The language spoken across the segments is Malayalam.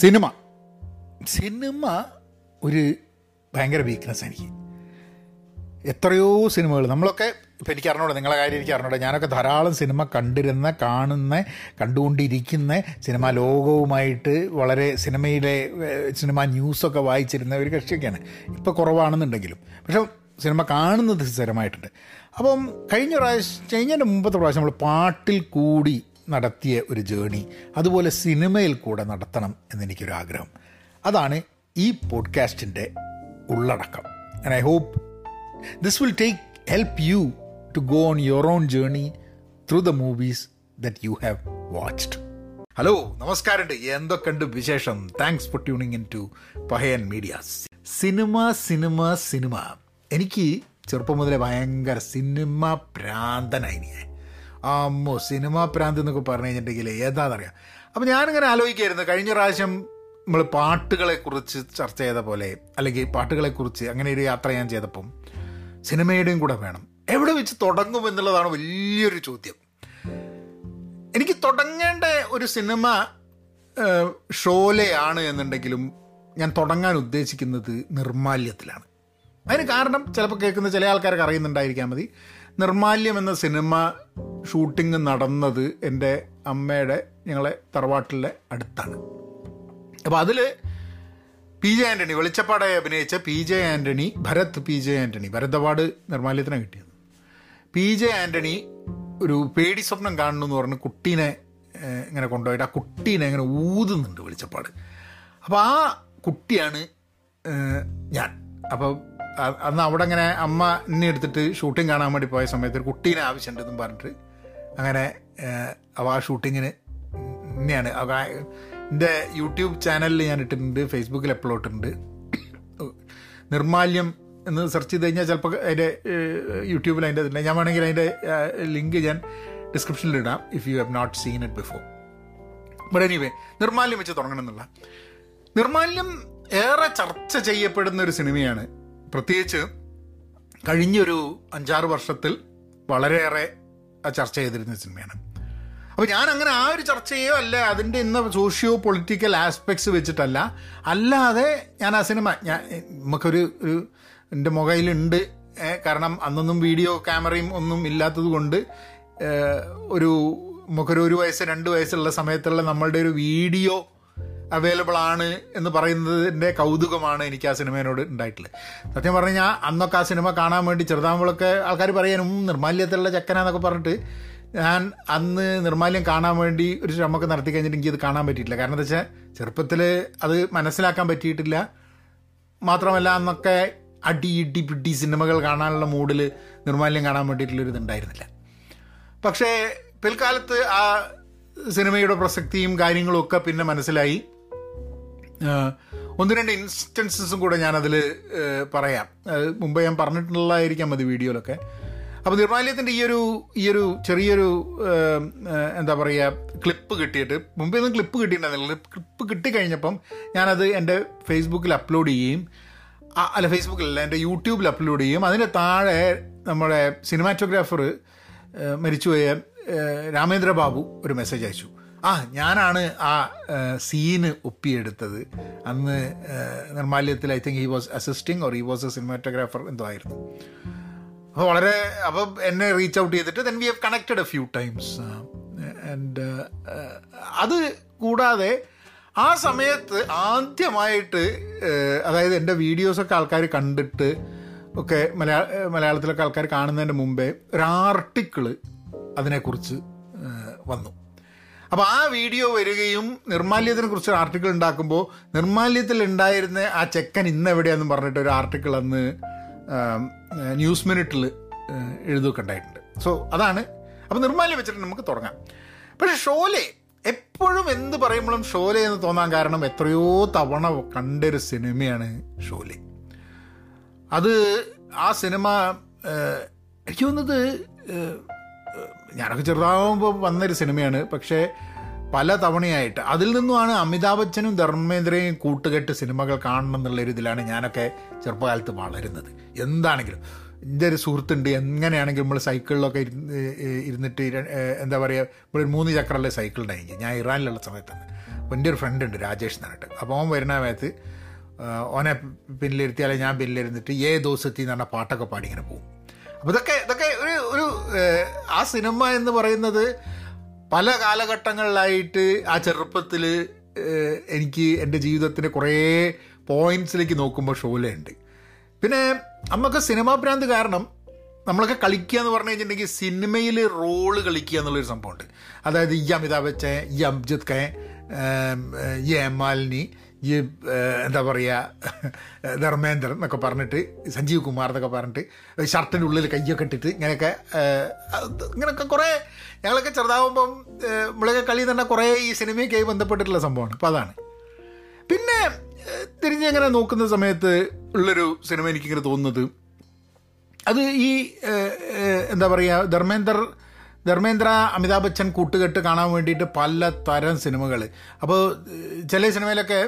സിനിമ. സിനിമ ഒരു ഭയങ്കര വീക്ക്നെസ് എനിക്ക് എത്രയോ സിനിമകൾ നമ്മളൊക്കെ ഇപ്പം എനിക്ക് അറിഞ്ഞൂടെ നിങ്ങളെ കാര്യം എനിക്ക് അറിഞ്ഞൂടെ. ഞാനൊക്കെ ധാരാളം സിനിമ കണ്ടിരുന്ന കാണുന്ന കണ്ടുകൊണ്ടിരിക്കുന്ന സിനിമാ ലോകവുമായിട്ട് വളരെ സിനിമയിലെ സിനിമ ന്യൂസൊക്കെ വായിച്ചിരുന്ന ഒരു കക്ഷിയൊക്കെയാണ്. ഇപ്പോൾ കുറവാണെന്നുണ്ടെങ്കിലും. പക്ഷേ സിനിമ കാണുന്നത് സ്ഥിരമായിട്ടുണ്ട്. അപ്പം കഴിഞ്ഞ പ്രാവശ്യം കഴിഞ്ഞതിന്റെ മുമ്പത്തെ പ്രാവശ്യം നമ്മൾ പാട്ടിൽ കൂടി നടത്തിയ ഒരു ജേണി അതുപോലെ സിനിമയിൽ കൂടെ നടത്തണം എന്നെനിക്കൊരു ആഗ്രഹം അതാണ് ഈ പോഡ്കാസ്റ്റിന്റെ ഉള്ളടക്കം. And I hope this will take help you to go on your own journey through the movies that you have watched hello നമസ്കാരമുണ്ട്. എന്തൊക്കെയുണ്ട് വിശേഷം? Thanks for tuning in to Pahayan media cinema cinema cinema. എനിക്ക് ചെറുപ്പം മുതലേ ഭയങ്കര സിനിമ പ്രാന്തനായി ഞാൻ. അമ്മോ സിനിമ പ്രാന്ത് എന്നൊക്കെ പറഞ്ഞു കഴിഞ്ഞിട്ടുണ്ടെങ്കിൽ ഏതാണെന്നറിയാം അപ്പം ഞാനിങ്ങനെ ആലോചിക്കായിരുന്നു. കഴിഞ്ഞ പ്രാവശ്യം നമ്മൾ പാട്ടുകളെക്കുറിച്ച് ചർച്ച ചെയ്ത പോലെ അല്ലെങ്കിൽ പാട്ടുകളെക്കുറിച്ച് അങ്ങനെ ഒരു യാത്ര ഞാൻ ചെയ്തപ്പം സിനിമയുടെയും കൂടെ വേണം. എവിടെ വെച്ച് തുടങ്ങും എന്നുള്ളതാണ് വലിയൊരു ചോദ്യം. എനിക്ക് തുടങ്ങേണ്ട ഒരു സിനിമ ഷോലെ ഷോലെയാണ് എന്നുണ്ടെങ്കിലും ഞാൻ തുടങ്ങാൻ ഉദ്ദേശിക്കുന്നത് നിർമാല്യത്തിലാണ്. അതിന് കാരണം ചിലപ്പോൾ കേൾക്കുന്ന ചില ആൾക്കാർക്ക് അറിയുന്നുണ്ടായിരിക്കാൻ മതി. നിർമാല്യം എന്ന സിനിമ ഷൂട്ടിംഗ് നടന്നത് എന്റെ അമ്മയുടെ ഞങ്ങളെ തറവാട്ടിലെ അടുത്താണ്. അപ്പോൾ അതിൽ പി ജെ ആന്റണി വെളിച്ചപ്പാടായി അഭിനയിച്ച P J Antony Bharat P J Antony Bharat award നിർമാല്യത്തിനാണ് കിട്ടിയത്. പി ജെ ആന്റണി ഒരു പേടി സ്വപ്നം കാണുന്നു എന്ന് പറഞ്ഞ് കുട്ടീനെ ഇങ്ങനെ കൊണ്ടുപോയിട്ട് ആ കുട്ടീനെ ഇങ്ങനെ ഊതുന്നുണ്ട് വെളിച്ചപ്പാട്. അപ്പോൾ ആ കുട്ടിയാണ് ഞാൻ. അപ്പോൾ അന്ന് അവിടെ അങ്ങനെ അമ്മ എന്നെ എടുത്തിട്ട് ഷൂട്ടിംഗ് കാണാൻ വേണ്ടി പോയ സമയത്ത് ഒരു കുട്ടീനെ ആവശ്യമുണ്ടെന്നും പറഞ്ഞിട്ട് അങ്ങനെ അവ ആ ഷൂട്ടിങ്ങിന് ഇന്നെയാണ്. എന്റെ യൂട്യൂബ് ചാനലിൽ ഞാൻ ഇട്ടിട്ടുണ്ട് ഫേസ്ബുക്കിൽ അപ്ലോഡ് ഇട്ടിട്ടുണ്ട് നിർമാല്യം എന്ന് സെർച്ച് ചെയ്ത് കഴിഞ്ഞാൽ ചിലപ്പോൾ അതിന്റെ യൂട്യൂബിൽ അതിന്റെ ഇതില്ല. ഞാൻ വേണമെങ്കിൽ അതിന്റെ ലിങ്ക് ഞാൻ ഡിസ്ക്രിപ്ഷനിൽ ഇടാം if you have not seen it before but anyway Nirmalyam വെച്ച് തുടങ്ങണം എന്നുള്ള. നിർമാല്യം ഏറെ ചർച്ച ചെയ്യപ്പെടുന്ന ഒരു സിനിമയാണ് പ്രത്യേകിച്ച് കഴിഞ്ഞൊരു അഞ്ചാറ് വർഷത്തിൽ വളരെയേറെ ചർച്ച ചെയ്തിരുന്ന സിനിമയാണ്. അപ്പോൾ ഞാൻ അങ്ങനെ ആ ഒരു ചർച്ചയോ അല്ല അതിന്റെ ഇന്ന് സോഷ്യോ പൊളിറ്റിക്കൽ ആസ്പെക്ട്സ് വെച്ചിട്ടല്ല. അല്ലാതെ ഞാൻ ആ സിനിമ ഞാൻ നമുക്കൊരു ഒരു എന്റെ മൊബൈലുണ്ട് കാരണം അന്നൊന്നും വീഡിയോ ക്യാമറയും ഒന്നും ഇല്ലാത്തത് കൊണ്ട് ഒരു നമുക്കൊരു ഒരു വയസ്സ് രണ്ട് വയസ്സുള്ള സമയത്തുള്ള നമ്മളുടെ ഒരു വീഡിയോ അവൈലബിൾ ആണ് എന്ന് പറയുന്നതിന്റെ കൗതുകമാണ് എനിക്ക് ആ സിനിമയോട് ഉണ്ടായിട്ടുള്ളത്. സത്യം പറഞ്ഞു കഴിഞ്ഞാൽ അന്നൊക്കെ ആ സിനിമ കാണാൻ വേണ്ടി ചെറുതാകുമ്പോഴൊക്കെ ആൾക്കാർ പറയാനും നിർമാല്യത്തിലുള്ള ചക്കനാന്നൊക്കെ പറഞ്ഞിട്ട് ഞാൻ അന്ന് നിർമാല്യം കാണാൻ വേണ്ടി ഒരു ശ്രമമൊക്കെ നടത്തി കഴിഞ്ഞിട്ട് എനിക്കത് കാണാൻ പറ്റിയിട്ടില്ല. കാരണം എന്താ വെച്ചാൽ ചെറുപ്പത്തിൽ അത് മനസ്സിലാക്കാൻ പറ്റിയിട്ടില്ല. മാത്രമല്ല അന്നൊക്കെ അടി ഇടി പിടി സിനിമകൾ കാണാനുള്ള മൂഡിൽ നിർമാല്യം കാണാൻ വേണ്ടിയിട്ടുള്ളൊരു ഇതുണ്ടായിരുന്നില്ല. പക്ഷേ പിൽക്കാലത്ത് ആ സിനിമയുടെ പ്രസക്തിയും കാര്യങ്ങളും ഒക്കെ പിന്നെ മനസ്സിലായി. ഒന്ന് രണ്ട് ഇൻസ്റ്റൻസസും കൂടെ ഞാനതിൽ പറയാം. മുമ്പ് ഞാൻ പറഞ്ഞിട്ടുള്ളതായിരിക്കാം മതി വീഡിയോയിലൊക്കെ. അപ്പോൾ നിർമാലയത്തിന്റെ ഈ ഒരു ഈ ഒരു ചെറിയൊരു എന്താ പറയുക ക്ലിപ്പ് കിട്ടിയിട്ട് മുമ്പേ ഒന്നും ക്ലിപ്പ് കിട്ടിയിട്ടുണ്ടായിരുന്നില്ല. ക്ലിപ്പ് കിട്ടിക്കഴിഞ്ഞപ്പം ഞാനത് എന്റെ ഫേസ്ബുക്കിൽ അപ്ലോഡ് ചെയ്യുകയും അല്ല ഫേസ്ബുക്കിലല്ല എന്റെ യൂട്യൂബിൽ അപ്ലോഡ് ചെയ്യും അതിന്റെ താഴെ നമ്മുടെ സിനിമാറ്റോഗ്രാഫർ മരിച്ചുപോയ രാമേന്ദ്ര ബാബു ഒരു മെസ്സേജ് അയച്ചു. ആ ഞാനാണ് ആ സീന് ഒപ്പിയെടുത്തത്. അന്ന് നിർമാല്യത്തിൽ I think he was assisting or he was a cinematographer എന്തോ ആയിരുന്നു. അപ്പോൾ വളരെ അപ്പം എന്നെ റീച്ച് ഔട്ട് ചെയ്തിട്ട് then we have connected a few times and അത് കൂടാതെ ആ സമയത്ത് ആദ്യമായിട്ട് അതായത് എന്റെ വീഡിയോസൊക്കെ ആൾക്കാർ കണ്ടിട്ട് ഒക്കെ മലയാള മലയാളത്തിലൊക്കെ ആൾക്കാർ കാണുന്നതിന് മുമ്പേ ഒരു ആർട്ടിക്കിൾ അതിനെക്കുറിച്ച് വന്നു. അപ്പോൾ ആ വീഡിയോ വരികയും നിർമാല്യത്തിനെ കുറിച്ച് ആർട്ടിക്കിൾ ഉണ്ടാക്കുമ്പോൾ നിർമാല്യത്തിൽ ഉണ്ടായിരുന്ന ആ ചെക്കൻ ഇന്ന് എവിടെയാന്ന് പറഞ്ഞിട്ട് ഒരു ആർട്ടിക്കിൾ അന്ന് ന്യൂസ് മിനിറ്റിൽ എഴുതുകണ്ടായിട്ടുണ്ട് സോ അതാണ്. അപ്പോൾ നിർമാല്യം വെച്ചിട്ട് നമുക്ക് തുടങ്ങാം. പക്ഷെ ഷോലെ എപ്പോഴും എന്ത് പറയുമ്പോഴും ഷോലെ എന്ന് തോന്നാൻ കാരണം എത്രയോ തവണ കണ്ടൊരു സിനിമയാണ് ഷോലെ. അത് ആ സിനിമ എനിക്ക് തോന്നുന്നത് ഞാനൊക്കെ ചെറുതാകുമ്പോൾ വന്നൊരു സിനിമയാണ് പക്ഷേ പല തവണയായിട്ട്. അതിൽ നിന്നുമാണ് അമിതാഭ് ബച്ചനും ധർമ്മേന്ദ്രയും കൂട്ടുകെട്ട് സിനിമകൾ കാണണം എന്നുള്ള ഒരു ഇതിലാണ് ഞാനൊക്കെ ചെറുപ്പകാലത്ത് വളരുന്നത്. എന്താണെങ്കിലും. എന്റെ ഒരു സുഹൃത്തുണ്ട് എങ്ങനെയാണെങ്കിലും നമ്മൾ സൈക്കിളിലൊക്കെ ഇരുന്ന് ഇരുന്നിട്ട് എന്താ പറയുക ഇവിടെ ഒരു മൂന്ന് ചക്രമുള്ള സൈക്കിൾ ഞാൻ ഇറാനിലുള്ള സമയത്താണ്. എന്റെ ഒരു ഫ്രണ്ട് ഉണ്ട് രാജേഷ് എന്ന് പറഞ്ഞിട്ട്. അപ്പോൾ അവൻ വരുന്ന സമയത്ത് ഓനെ ഓനെ പിന്നിലിരുത്തിയാലേ ഞാൻ പിന്നിലിരുന്നിട്ട് ഏ ദിവസത്തിൽ എന്ന് പറഞ്ഞ പാട്ടൊക്കെ പാടി ഇങ്ങനെ പോകും. അപ്പോൾ ഇതൊക്കെ ഇതൊക്കെ ഒരു ഒരു ആ സിനിമ എന്ന് പറയുന്നത് പല കാലഘട്ടങ്ങളിലായിട്ട് ആ ചെറുപ്പത്തിൽ എനിക്ക് എന്റെ ജീവിതത്തിന്റെ കുറേ പോയിന്റ്സിലേക്ക് നോക്കുമ്പോൾ ഷോലുണ്ട് പിന്നെ നമുക്ക് സിനിമാ ഭ്രാന്ത് കാരണം നമ്മളൊക്കെ കളിക്കുക എന്ന് പറഞ്ഞു കഴിഞ്ഞിട്ടുണ്ടെങ്കിൽ സിനിമയിൽ റോൾ കളിക്കുക എന്നുള്ളൊരു സംഭവമുണ്ട്. അതായത് ഈ അമിതാഭ് ബച്ചൻ ഈ അംജിത് കെ ഈ എമാലിനി ഈ എന്താ പറയുക ധർമ്മേന്ദ്രൻ എന്നൊക്കെ പറഞ്ഞിട്ട് സഞ്ജീവ് കുമാർ എന്നൊക്കെ പറഞ്ഞിട്ട് ഷർട്ടിന്റെ ഉള്ളിൽ കയ്യൊക്കെ ഇട്ടിട്ട് ഇങ്ങനെയൊക്കെ ഇങ്ങനെയൊക്കെ കുറേ ഞങ്ങളൊക്കെ ചെറുതാവുമ്പം നമ്മളൊക്കെ കളി തന്നെ കുറേ ഈ സിനിമയൊക്കെയായി ബന്ധപ്പെട്ടിട്ടുള്ള സംഭവമാണ്. അപ്പോൾ അതാണ്. പിന്നെ തിരിഞ്ഞങ്ങനെ നോക്കുന്ന സമയത്ത് ഉള്ളൊരു സിനിമ എനിക്കിങ്ങനെ തോന്നുന്നത് അത് ഈ എന്താ പറയുക ധർമ്മേന്ദർ ധർമ്മേന്ദ്ര അമിതാഭ് ബച്ചൻ കൂട്ടുകെട്ട് കാണാൻ വേണ്ടിയിട്ട് പല തരം സിനിമകൾ അപ്പോൾ ചില സിനിമയിലൊക്കെ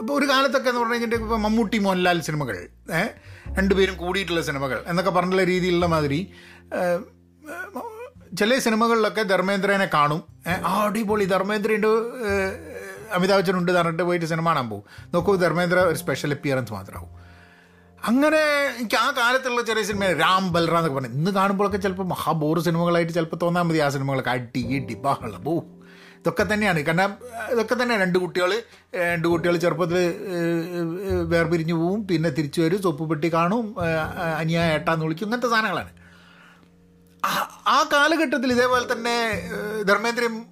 ഇപ്പോൾ ഒരു കാലത്തൊക്കെ എന്ന് പറഞ്ഞു കഴിഞ്ഞാൽ ഇപ്പോൾ മമ്മൂട്ടി മോഹൻലാൽ സിനിമകൾ രണ്ടുപേരും കൂടിയിട്ടുള്ള സിനിമകൾ എന്നൊക്കെ പറഞ്ഞുള്ള രീതിയിലുള്ള മാതിരി ചില സിനിമകളിലൊക്കെ ധർമ്മേന്ദ്രനെ കാണും. ആ അടിപൊളി ധർമ്മേന്ദ്രന്റെ അമിതാഭ് ബച്ചൻ ഉണ്ട് പറഞ്ഞിട്ട് പോയിട്ട് സിനിമ കാണാൻ പോകും. നോക്കൂ ധർമ്മേന്ദ്ര ഒരു സ്പെഷ്യൽ അപ്പിയറൻസ് മാത്രമാവും. അങ്ങനെ എനിക്ക് ആ കാലത്തുള്ള ചെറിയ സിനിമ രാം ബൽറാം എന്നൊക്കെ പറഞ്ഞു ഇന്ന് കാണുമ്പോഴൊക്കെ ചിലപ്പോൾ മഹാബോർ സിനിമകളായിട്ട് ചിലപ്പോൾ തോന്നാൻ മതി ആ സിനിമകളൊക്കെ. അടി ഇടി ബഹളം. ബോ ഇതൊക്കെ തന്നെയാണ്. കാരണം ഇതൊക്കെ തന്നെയാണ്. രണ്ട് കുട്ടികൾ രണ്ട് കുട്ടികൾ ചെറുപ്പത്തിൽ വേർപിരിഞ്ഞു പോവും. പിന്നെ തിരിച്ചു വരും. സൊപ്പ് പെട്ടി കാണും. അനിയ ഏട്ടാന്ന് വിളിക്കും. ഇങ്ങനത്തെ സാധനങ്ങളാണ്. ആ- കാലഘട്ടത്തിൽ ഇതേപോലെ തന്നെ ധർമ്മേന്ദ്രയും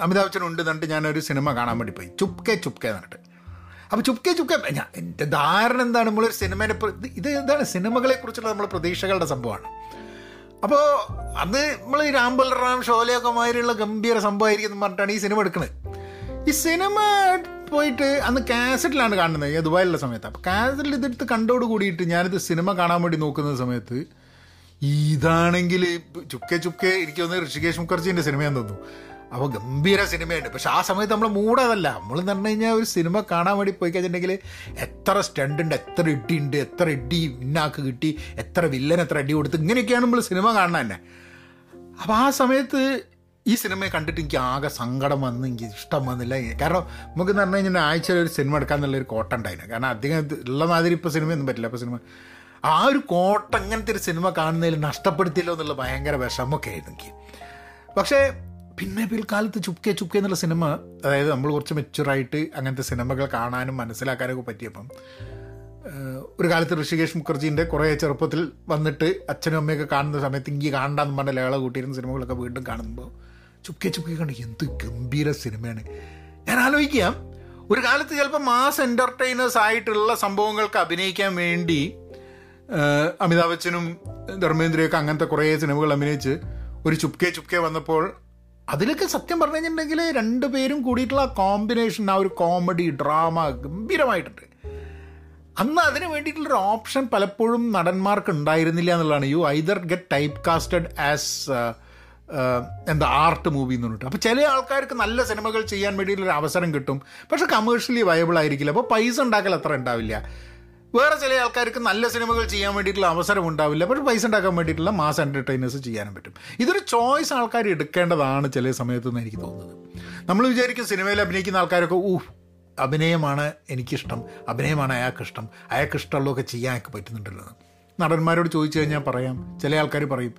അമിതാഭ് ബച്ചനും ഉണ്ട് എന്നിട്ട് ഞാനൊരു സിനിമ കാണാൻ വേണ്ടി പോയി. ചുപ്കെ ചുപ്കെ എന്നിട്ട് അപ്പോൾ ചുപ്കെ ചുപ്കെ ഞാൻ എന്റെ ധാരണ എന്താണ്? നമ്മളൊരു സിനിമേനെ ഇത് ഇത് എന്താണ് സിനിമകളെ കുറിച്ചുള്ള നമ്മളെ പ്രതീക്ഷകളുടെ സംഭവമാണ്. അപ്പോൾ അത് നമ്മൾ രാംബൽ റാം ഷോലയൊക്കെ മാതിരിയുള്ള ഗംഭീര സംഭവമായിരിക്കും എന്ന് പറഞ്ഞിട്ടാണ് ഈ സിനിമ എടുക്കുന്നത് ഈ സിനിമ പോയിട്ട് അന്ന് കാസറ്റിലാണ് കാണുന്നത് ഞാൻ ദുബായിലുള്ള സമയത്ത്. അപ്പോൾ കാസറ്റിൽ ഇതെടുത്ത് കണ്ടോട് കൂടിയിട്ട് ഞാനിത് സിനിമ കാണാൻ വേണ്ടി നോക്കുന്ന സമയത്ത് ഇതാണെങ്കിൽ ചുക്കെ ചുക്കെ എനിക്ക് തോന്നുന്നത് ഋഷികേഷ് മുഖർജീന്റെ സിനിമയാന്ന് തോന്നുന്നു. അപ്പോൾ ഗംഭീര സിനിമയുണ്ട്. പക്ഷെ ആ സമയത്ത് നമ്മൾ മൂടതല്ല നമ്മൾ എന്ന് പറഞ്ഞു കഴിഞ്ഞാൽ ഒരു സിനിമ കാണാൻ വേണ്ടി പോയി കഴിഞ്ഞിട്ടുണ്ടെങ്കിൽ എത്ര സ്റ്റണ്ട് ഉണ്ട് എത്ര ഇടി ഉണ്ട് എത്ര ഇടി ഇന്നാക്ക് കിട്ടി എത്ര വില്ലൻ എത്ര അടി കൊടുത്ത് ഇങ്ങനെയൊക്കെയാണ് നമ്മൾ സിനിമ കാണുന്നത് തന്നെ. അപ്പോൾ ആ സമയത്ത് ഈ സിനിമയെ കണ്ടിട്ട് എനിക്ക് ആകെ സങ്കടം വന്ന് എനിക്ക് ഇഷ്ടം വന്നില്ല. കാരണം നമുക്ക് എന്ന് പറഞ്ഞു കഴിഞ്ഞാൽ ആഴ്ചയിൽ ഒരു സിനിമ എടുക്കാന്നുള്ളൊരു കോട്ട ഉണ്ടായിരുന്നു കാരണം അധികം ഉള്ള മാതിരി ഇപ്പോൾ സിനിമയൊന്നും പറ്റില്ല. അപ്പോൾ സിനിമ ആ ഒരു കോട്ട അങ്ങനത്തെ ഒരു സിനിമ കാണുന്നതിൽ നഷ്ടപ്പെടുത്തിയല്ലോ എന്നുള്ള ഭയങ്കര വിഷമമൊക്കെ ആയിരുന്നു എനിക്ക്. പക്ഷേ പിന്നെ പിൽക്കാലത്ത് ചുപ്കെ ചുപ്കെ എന്നുള്ള സിനിമ അതായത് നമ്മൾ കുറച്ച് മെച്ചുറായിട്ട് അങ്ങനത്തെ സിനിമകൾ കാണാനും മനസ്സിലാക്കാനൊക്കെ പറ്റിയപ്പം ഒരു കാലത്ത് ഋഷികേഷ് മുഖർജീന്റെ കുറേ ചെറുപ്പത്തിൽ വന്നിട്ട് അച്ഛനും അമ്മയൊക്കെ കാണുന്ന സമയത്ത് ഇങ്ങനെ കാണണ്ടെന്ന് പറഞ്ഞ ലേള കൂട്ടിയിരുന്ന സിനിമകളൊക്കെ വീണ്ടും കാണുമ്പോൾ ചുപ്കെ ചുപ്കെ കണ്ട് എന്ത് ഗംഭീര സിനിമയാണ്. ഞാൻ ആലോചിക്കാം ഒരു കാലത്ത് ചിലപ്പോൾ മാസ് എന്റർടൈനേഴ്സ് ആയിട്ടുള്ള സംഭവങ്ങൾക്ക് അഭിനയിക്കാൻ വേണ്ടി അമിതാഭ് ബച്ചനും ധർമ്മേന്ദ്രയൊക്കെ അങ്ങനത്തെ കുറേ സിനിമകൾ അഭിനയിച്ച് ഒരു ചുപ്കെ ചുപ്കെ വന്നപ്പോൾ അതിലൊക്കെ സത്യം പറഞ്ഞു കഴിഞ്ഞിട്ടുണ്ടെങ്കിൽ രണ്ടുപേരും കൂടിയിട്ടുള്ള ആ കോമ്പിനേഷൻ ആ ഒരു കോമഡി ഡ്രാമ ഗംഭീരമായിട്ടുണ്ട്. അന്ന് അതിന് വേണ്ടിയിട്ടുള്ളൊരു ഓപ്ഷൻ പലപ്പോഴും നടന്മാർക്ക് ഉണ്ടായിരുന്നില്ല എന്നുള്ളതാണ്. You either get type casted as എന്താ ആർട്ട് മൂവി എന്ന് പറഞ്ഞിട്ട്. അപ്പോൾ ചില ആൾക്കാർക്ക് നല്ല സിനിമകൾ ചെയ്യാൻ വേണ്ടിയിട്ടുള്ളൊരു അവസരം കിട്ടും. പക്ഷെ കമേഴ്ഷ്യലി വയബിൾ ആയിരിക്കില്ല. അപ്പോൾ പൈസ ഉണ്ടാക്കൽ അത്ര ഉണ്ടാവില്ല. വേറെ ചില ആൾക്കാർക്ക് നല്ല സിനിമകൾ ചെയ്യാൻ വേണ്ടിയിട്ടുള്ള അവസരം ഉണ്ടാവില്ല. പക്ഷേ പൈസ ഉണ്ടാക്കാൻ വേണ്ടിയിട്ടുള്ള മാസ് എന്റർടൈനേഴ്സ് ചെയ്യാനും പറ്റും. ഇതൊരു ചോയ്സ് ആൾക്കാർ എടുക്കേണ്ടതാണ് ചില സമയത്ത് എന്ന് എനിക്ക് തോന്നുന്നത്. നമ്മൾ വിചാരിക്കും സിനിമയിൽ അഭിനയിക്കുന്ന ആൾക്കാരൊക്കെ ഊ അഭിനയമാണ് എനിക്കിഷ്ടം. അഭിനയമാണ് അയാൾക്കിഷ്ടം. അയാൾക്കിഷ്ടമുള്ളതൊക്കെ ചെയ്യാൻ അയാൾക്ക് പറ്റുന്നുണ്ടല്ലോ. നടന്മാരോട് ചോദിച്ചു കഴിഞ്ഞാൽ പറയാം. ചില ആൾക്കാർ പറയും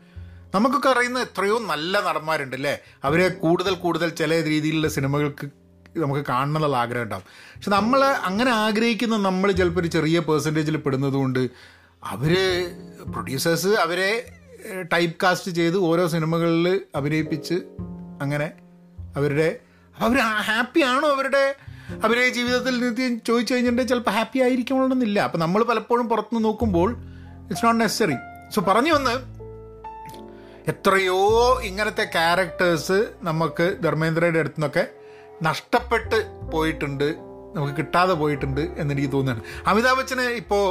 നമുക്കൊക്കെ അറിയുന്ന എത്രയോ നല്ല നടന്മാരുണ്ട് അല്ലേ? അവരെ കൂടുതൽ കൂടുതൽ ചില രീതിയിലുള്ള സിനിമകൾക്ക് നമുക്ക് കാണണം എന്നുള്ള ആഗ്രഹം ഉണ്ടാവും പക്ഷെ നമ്മൾ അങ്ങനെ ആഗ്രഹിക്കുന്ന നമ്മൾ ചിലപ്പോൾ ഒരു ചെറിയ പേഴ്സന്റേജിൽ പെടുന്നത് കൊണ്ട് അവർ പ്രൊഡ്യൂസേഴ്സ് അവരെ ടൈപ്പ് കാസ്റ്റ് ചെയ്ത് ഓരോ സിനിമകളിൽ അഭിനയിപ്പിച്ച് അങ്ങനെ അവരുടെ അവർ ഹാപ്പി ആണോ അവരുടെ അവരെ ജീവിതത്തിൽ നിത്യം ചോദിച്ചു കഴിഞ്ഞിട്ടുണ്ടെങ്കിൽ ചിലപ്പോൾ ഹാപ്പി ആയിരിക്കണമെന്നില്ല അപ്പം നമ്മൾ പലപ്പോഴും പുറത്തുനിന്ന് നോക്കുമ്പോൾ ഇറ്റ്സ് നോട്ട് നെസസറി സോ പറഞ്ഞു വന്ന് എത്രയോ ഇങ്ങനത്തെ ക്യാരക്ടേഴ്സ് നമുക്ക് ധർമ്മേന്ദ്രയുടെ അടുത്ത് നിന്നൊക്കെ നഷ്ടപ്പെട്ട് പോയിട്ടുണ്ട് നമുക്ക് കിട്ടാതെ പോയിട്ടുണ്ട് എന്നെനിക്ക് തോന്നുകയാണ്. അമിതാഭ് ബച്ചന് ഇപ്പോൾ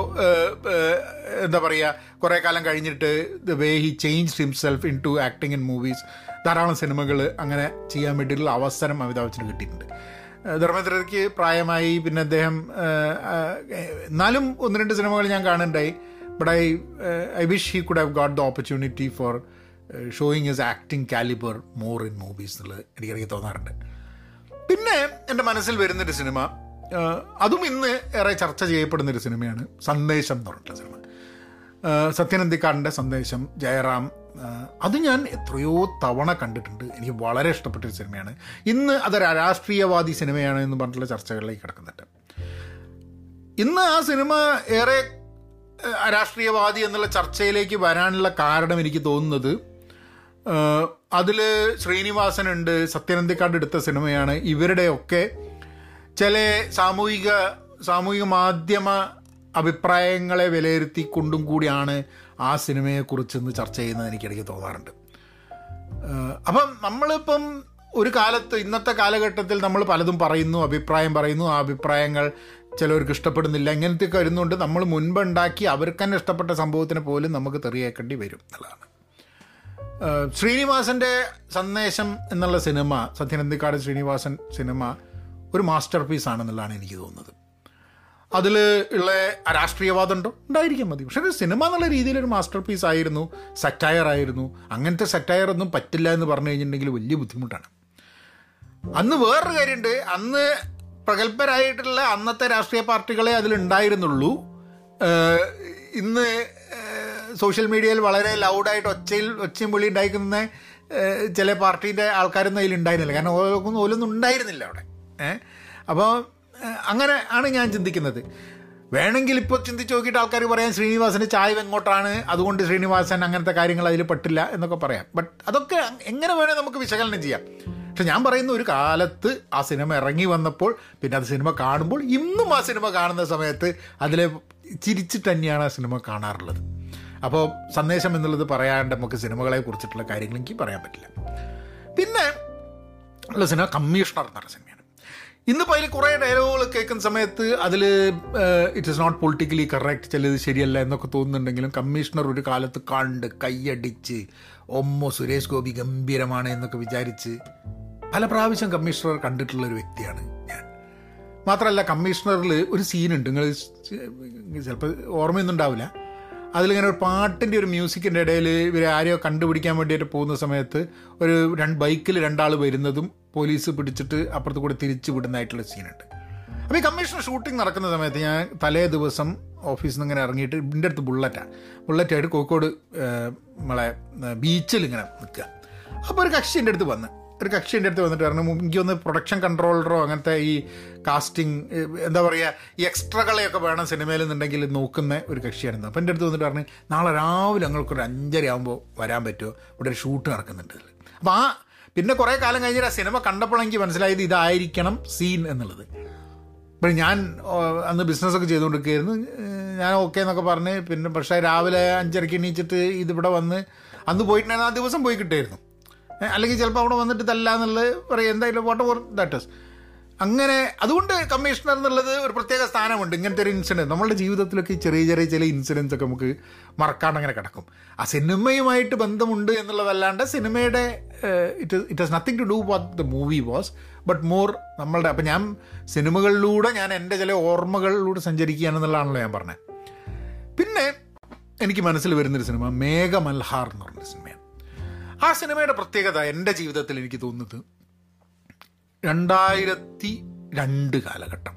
എന്താ പറയുക കുറേ കാലം കഴിഞ്ഞിട്ട് the way he change himself into acting in movies ധാരാളം സിനിമകൾ അങ്ങനെ ചെയ്യാൻ വേണ്ടിയിട്ടുള്ള അവസരം അമിതാഭ് ബച്ചന് കിട്ടിയിട്ടുണ്ട്. ധർമ്മേന്ദ്രയ്ക്ക് പ്രായമായി പിന്നെ അദ്ദേഹം എന്നാലും ഒന്ന് രണ്ട് സിനിമകൾ ഞാൻ കാണുന്നുണ്ടായി. But I I wish he could have got the opportunity for showing his acting calibre more in movies എന്നുള്ളത് എനിക്കിടയ്ക്ക് തോന്നാറുണ്ട്. പിന്നെ എന്റെ മനസ്സിൽ വരുന്നൊരു സിനിമ അതും ഇന്ന് ഏറെ ചർച്ച ചെയ്യപ്പെടുന്നൊരു സിനിമയാണ് സന്ദേശം എന്ന് പറഞ്ഞിട്ടുള്ള സിനിമ. സത്യനന്ദിക്കാടിന്റെ സന്ദേശം ജയറാം അത് ഞാൻ എത്രയോ തവണ കണ്ടിട്ടുണ്ട്. എനിക്ക് വളരെ ഇഷ്ടപ്പെട്ടൊരു സിനിമയാണ്. ഇന്ന് അതൊരു രാഷ്ട്രീയവാദി സിനിമയാണ് എന്ന് പറഞ്ഞിട്ടുള്ള ചർച്ചകളിലേക്ക് കിടക്കുന്നുണ്ട്. ഇന്ന് ആ സിനിമ ഏറെ രാഷ്ട്രീയവാദി എന്നുള്ള ചർച്ചയിലേക്ക് വരാനുള്ള കാരണം എനിക്ക് തോന്നുന്നത് അതിൽ ശ്രീനിവാസൻ ഉണ്ട് സത്യനന്ദിക്കാട് എടുത്ത സിനിമയാണ് ഇവരുടെയൊക്കെ ചില സാമൂഹിക സാമൂഹിക മാധ്യമ അഭിപ്രായങ്ങളെ വിലയിരുത്തിക്കൊണ്ടും കൂടിയാണ് ആ സിനിമയെക്കുറിച്ച് ഇന്ന് ചർച്ച ചെയ്യുന്നത് എനിക്കിടയ്ക്ക് തോന്നാറുണ്ട്. അപ്പം നമ്മളിപ്പം ഒരു കാലത്ത് ഇന്നത്തെ കാലഘട്ടത്തിൽ നമ്മൾ പലതും പറയുന്നു അഭിപ്രായം പറയുന്നു ആ അഭിപ്രായങ്ങൾ ചിലവർക്ക് ഇഷ്ടപ്പെടുന്നില്ല ഇങ്ങനത്തെ വരുന്നുണ്ട് നമ്മൾ മുൻപുണ്ടാക്കി അവർക്ക് തന്നെ ഇഷ്ടപ്പെട്ട സംഭവത്തിന് പോലും നമുക്ക് തെറിയേക്കേണ്ടി വരും എന്നുള്ളതാണ്. ശ്രീനിവാസന്റെ സന്ദേശം എന്നുള്ള സിനിമ സത്യനന്ദിക്കാട് ശ്രീനിവാസൻ സിനിമ ഒരു മാസ്റ്റർ പീസ് ആണെന്നുള്ളതാണ് എനിക്ക് തോന്നുന്നത്. അതിൽ ഉള്ള രാഷ്ട്രീയവാദം ഉണ്ടോ ഉണ്ടായിരിക്കാൻ മതി. പക്ഷേ സിനിമ എന്നുള്ള രീതിയിൽ ഒരു മാസ്റ്റർ പീസ് ആയിരുന്നു സറ്റയർ ആയിരുന്നു. അങ്ങനത്തെ സറ്റയർ ഒന്നും പറ്റില്ല എന്ന് പറഞ്ഞു കഴിഞ്ഞിട്ടുണ്ടെങ്കിൽ വലിയ ബുദ്ധിമുട്ടാണ്. അന്ന് വേറൊരു കാര്യമുണ്ട്. അന്ന് പ്രഗത്ഭരായിട്ടുള്ള അന്നത്തെ രാഷ്ട്രീയ പാർട്ടികളെ അതിലുണ്ടായിരുന്നുള്ളൂ. ഇന്ന് സോഷ്യൽ മീഡിയയിൽ വളരെ ലൗഡായിട്ട് ഒച്ചയിൽ ഒച്ചയും പുള്ളി ഉണ്ടായിരിക്കുന്ന ചില പാർട്ടീന്റെ ആൾക്കാരൊന്നും അതിൽ ഉണ്ടായിരുന്നില്ല. കാരണം ഓരോന്നും ഓലൊന്നും ഉണ്ടായിരുന്നില്ല അവിടെ. അപ്പോൾ അങ്ങനെ ആണ് ഞാൻ ചിന്തിക്കുന്നത്. വേണമെങ്കിൽ ഇപ്പോൾ ചിന്തിച്ച് നോക്കിയിട്ട് ആൾക്കാർ പറയാം ശ്രീനിവാസന് ചായ എങ്ങോട്ടാണ്? അതുകൊണ്ട് ശ്രീനിവാസൻ അങ്ങനത്തെ കാര്യങ്ങൾ അതിൽ പെട്ടില്ല എന്നൊക്കെ പറയാം. ബട്ട് അതൊക്കെ എങ്ങനെ വേണേൽ നമുക്ക് വിശകലനം ചെയ്യാം. പക്ഷെ ഞാൻ പറയുന്ന ഒരു കാലത്ത് ആ സിനിമ ഇറങ്ങി വന്നപ്പോൾ പിന്നെ അത് സിനിമ കാണുമ്പോൾ ഇന്നും ആ സിനിമ കാണുന്ന സമയത്ത് അതിലെ ചിരിച്ചിട്ട് തന്നെയാണ് ആ സിനിമ കാണാറുള്ളത്. അപ്പോൾ സന്ദേശം എന്നുള്ളത് പറയാണ്ട് നമുക്ക് സിനിമകളെ കുറിച്ചിട്ടുള്ള കാര്യങ്ങൾ എനിക്ക് പറയാൻ പറ്റില്ല. പിന്നെ ഉള്ള സിനിമ കമ്മീഷണർ എന്ന് പറഞ്ഞ സിനിമയാണ്. ഇന്നിപ്പോൾ അതിൽ കുറേ ഡയലോഗുകൾ കേൾക്കുന്ന സമയത്ത് അതിൽ it is not politically correct ചിലത് ശരിയല്ല എന്നൊക്കെ തോന്നുന്നുണ്ടെങ്കിലും കമ്മീഷണർ ഒരു കാലത്ത് കണ്ട് കൈയടിച്ച് ഒമ്മോ സുരേഷ് ഗോപി ഗംഭീരമാണ് എന്നൊക്കെ വിചാരിച്ച് പല പ്രാവശ്യം കമ്മീഷണർ കണ്ടിട്ടുള്ള ഒരു വ്യക്തിയാണ് ഞാൻ. മാത്രമല്ല കമ്മീഷണറിൽ ഒരു സീനുണ്ട് നിങ്ങൾ ചിലപ്പോൾ ഓർമ്മയൊന്നും ഉണ്ടാവില്ല. അതിലിങ്ങനെ ഒരു പാട്ടിന്റെ ഒരു മ്യൂസിക്കിന്റെ ഇടയിൽ ഇവർ ആരെയോ കണ്ടുപിടിക്കാൻ വേണ്ടിയിട്ട് പോകുന്ന സമയത്ത് ഒരു രണ്ട് ബൈക്കിൽ രണ്ടാൾ വരുന്നതും പോലീസ് പിടിച്ചിട്ട് അപ്പുറത്ത് കൂടെ തിരിച്ചു വിടുന്നതായിട്ടുള്ള സീനുണ്ട്. അപ്പോൾ ഈ കമ്മീഷൻ ഷൂട്ടിംഗ് നടക്കുന്ന സമയത്ത് ഞാൻ തലേ ദിവസം ഓഫീസിൽ നിന്ന് ഇങ്ങനെ ഇറങ്ങിയിട്ട് ഇതിന്റെ അടുത്ത് ബുള്ളറ്റാണ് ബുള്ളറ്റായിട്ട് കോഴിക്കോട് നമ്മളെ ബീച്ചിൽ ഇങ്ങനെ നിൽക്കുക. അപ്പോൾ ഒരു കക്ഷി എന്റെ അടുത്ത് വന്ന്. ഒരു കക്ഷി എന്റെ അടുത്ത് വന്നിട്ട് പറഞ്ഞു എനിക്ക് ഒന്ന് പ്രൊഡക്ഷൻ കൺട്രോളറോ അങ്ങനത്തെ ഈ കാസ്റ്റിംഗ് എന്താ പറയുക ഈ എക്സ്ട്രകളെയൊക്കെ വേണം സിനിമയിൽ നിന്നുണ്ടെങ്കിൽ നോക്കുന്ന ഒരു കക്ഷിയായിരുന്നു. അപ്പം എന്റെ അടുത്ത് വന്നിട്ട് പറഞ്ഞു നാളെ രാവിലെ ഞങ്ങൾക്കൊരു അഞ്ചര ആകുമ്പോൾ വരാൻ പറ്റുമോ? ഇവിടെ ഒരു ഷൂട്ട് നടക്കുന്നുണ്ട്. അപ്പോൾ ആ പിന്നെ കുറേ കാലം കഴിഞ്ഞിട്ട് ആ സിനിമ കണ്ടപ്പോൾ എനിക്ക് മനസ്സിലായത് ഇതായിരിക്കണം സീൻ എന്നുള്ളത്. അപ്പോൾ ഞാൻ അന്ന് ബിസിനസ്സൊക്കെ ചെയ്തുകൊണ്ടിരിക്കുകയായിരുന്നു. ഞാൻ ഓക്കെ എന്നൊക്കെ പറഞ്ഞ് പിന്നെ പക്ഷേ രാവിലെ അഞ്ചരയ്ക്ക് എണീച്ചിട്ട് ഇതിവിടെ വന്ന് അന്ന് പോയിട്ടുണ്ടായിരുന്നു ആ ദിവസം പോയി കിട്ടുമായിരുന്നു. അല്ലെങ്കിൽ ചിലപ്പോൾ അവിടെ വന്നിട്ട് ഇതല്ല എന്നുള്ളത് പറയും. എന്തായാലും വാട്ട് ഓർ ദാറ്റ് ഇസ് അങ്ങനെ അതുകൊണ്ട് കമ്മീഷണർ എന്നുള്ളത് ഒരു പ്രത്യേക സ്ഥാനമുണ്ട്. ഇങ്ങനത്തെ ഒരു ഇൻസിഡന്റ് നമ്മളുടെ ജീവിതത്തിലൊക്കെ ചെറിയ ചെറിയ ചില ഇൻസിഡൻസ് ഒക്കെ നമുക്ക് മറക്കാണ്ട് അങ്ങനെ കിടക്കും. ആ സിനിമയുമായിട്ട് ബന്ധമുണ്ട് എന്നുള്ളതല്ലാണ്ട് സിനിമയുടെ it it has nothing to do what the movie was but more നമ്മളുടെ അപ്പം ഞാൻ സിനിമകളിലൂടെ ഞാൻ എന്റെ ചില ഓർമ്മകളിലൂടെ സഞ്ചരിക്കുകയാണെന്നുള്ളതാണല്ലോ ഞാൻ പറഞ്ഞത്. പിന്നെ എനിക്ക് മനസ്സിൽ വരുന്നൊരു സിനിമ മേഘമൽഹാർ എന്ന് സിനിമയാണ് ആ സിനിമയുടെ പ്രത്യേകത എന്റെ ജീവിതത്തിൽ എനിക്ക് തോന്നുന്നത് രണ്ടായിരത്തി രണ്ട് കാലഘട്ടം.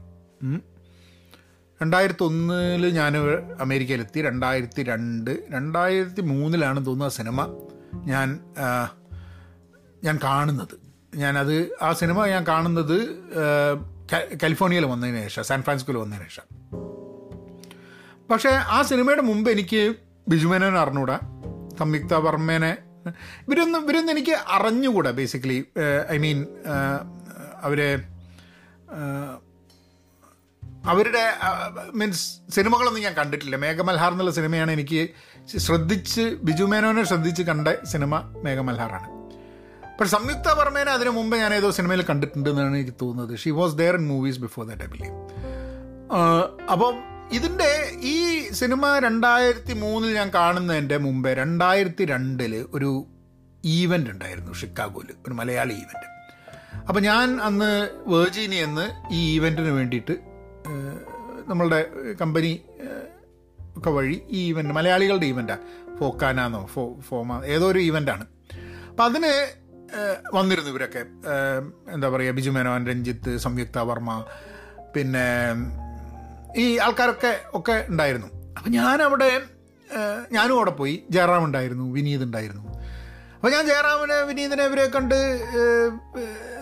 രണ്ടായിരത്തി ഒന്നിൽ ഞാൻ അമേരിക്കയിലെത്തി. രണ്ടായിരത്തി രണ്ട് രണ്ടായിരത്തി മൂന്നിലാണ് തോന്നുന്ന സിനിമ ഞാൻ ഞാൻ കാണുന്നത്. ഞാനത് ആ സിനിമ ഞാൻ കാണുന്നത് കാലിഫോർണിയയിൽ വന്നതിന് ശേഷം സാൻ ഫ്രാൻസിസ്കോയിൽ വന്നതിന് ശേഷം. പക്ഷേ ആ സിനിമയുടെ മുമ്പ് എനിക്ക് ബിജുമേനോനെ അറിഞ്ഞൂടാ. സംയുക്ത വർമ്മേനെ ഇവരൊന്നും ഇവരൊന്നും എനിക്ക് അറിഞ്ഞുകൂടാ ബേസിക്കലി ഐ മീൻ അവരെ അവരുടെ മീൻസ് സിനിമകളൊന്നും ഞാൻ കണ്ടിട്ടില്ല. മേഘമൽഹാർ എന്നുള്ള സിനിമയാണ് എനിക്ക് ശ്രദ്ധിച്ച് ബിജു മേനോനെ ശ്രദ്ധിച്ച് കണ്ട സിനിമ മേഘമൽഹാറാണ്. പക്ഷെ സംയുക്ത വർമ്മേനെ അതിനു മുമ്പ് ഞാൻ ഏതോ സിനിമയിൽ കണ്ടിട്ടുണ്ട് എന്നാണ് എനിക്ക് തോന്നുന്നത്. She was there in movies before that I believe അപ്പം ഇതിന്റെ ഈ സിനിമ രണ്ടായിരത്തി മൂന്നിൽ ഞാൻ കാണുന്നതിന്റെ മുമ്പേ രണ്ടായിരത്തി രണ്ടിൽ ഒരു ഈവന്റ് ഉണ്ടായിരുന്നു ഷിക്കാഗോയിൽ ഒരു മലയാളി ഈവന്റ് അപ്പോൾ ഞാൻ അന്ന് വേർജീനി എന്ന് ഈ ഈവന്റിന് വേണ്ടിയിട്ട് നമ്മളുടെ കമ്പനി ഒക്കെ വഴി ഈ ഈവന്റ് മലയാളികളുടെ ഈവന്റാണ് ഫോക്കാനാന്നോ ഫോ ഫോമ ഏതോ ഒരു ഈവന്റാണ് അപ്പം അതിന് വന്നിരുന്നു ഇവരൊക്കെ. എന്താ പറയുക ബിജു മേനോൻ രഞ്ജിത്ത് സംയുക്ത വർമ്മ പിന്നെ ഈ ആൾക്കാരൊക്കെ ഒക്കെ ഉണ്ടായിരുന്നു. അപ്പം ഞാനവിടെ ഞാനും അവിടെ പോയി. ജയറാം ഉണ്ടായിരുന്നു വിനീത് ഉണ്ടായിരുന്നു. അപ്പോൾ ഞാൻ ജയറാമിനെ വിനീതിനെ ഇവരെ കണ്ട്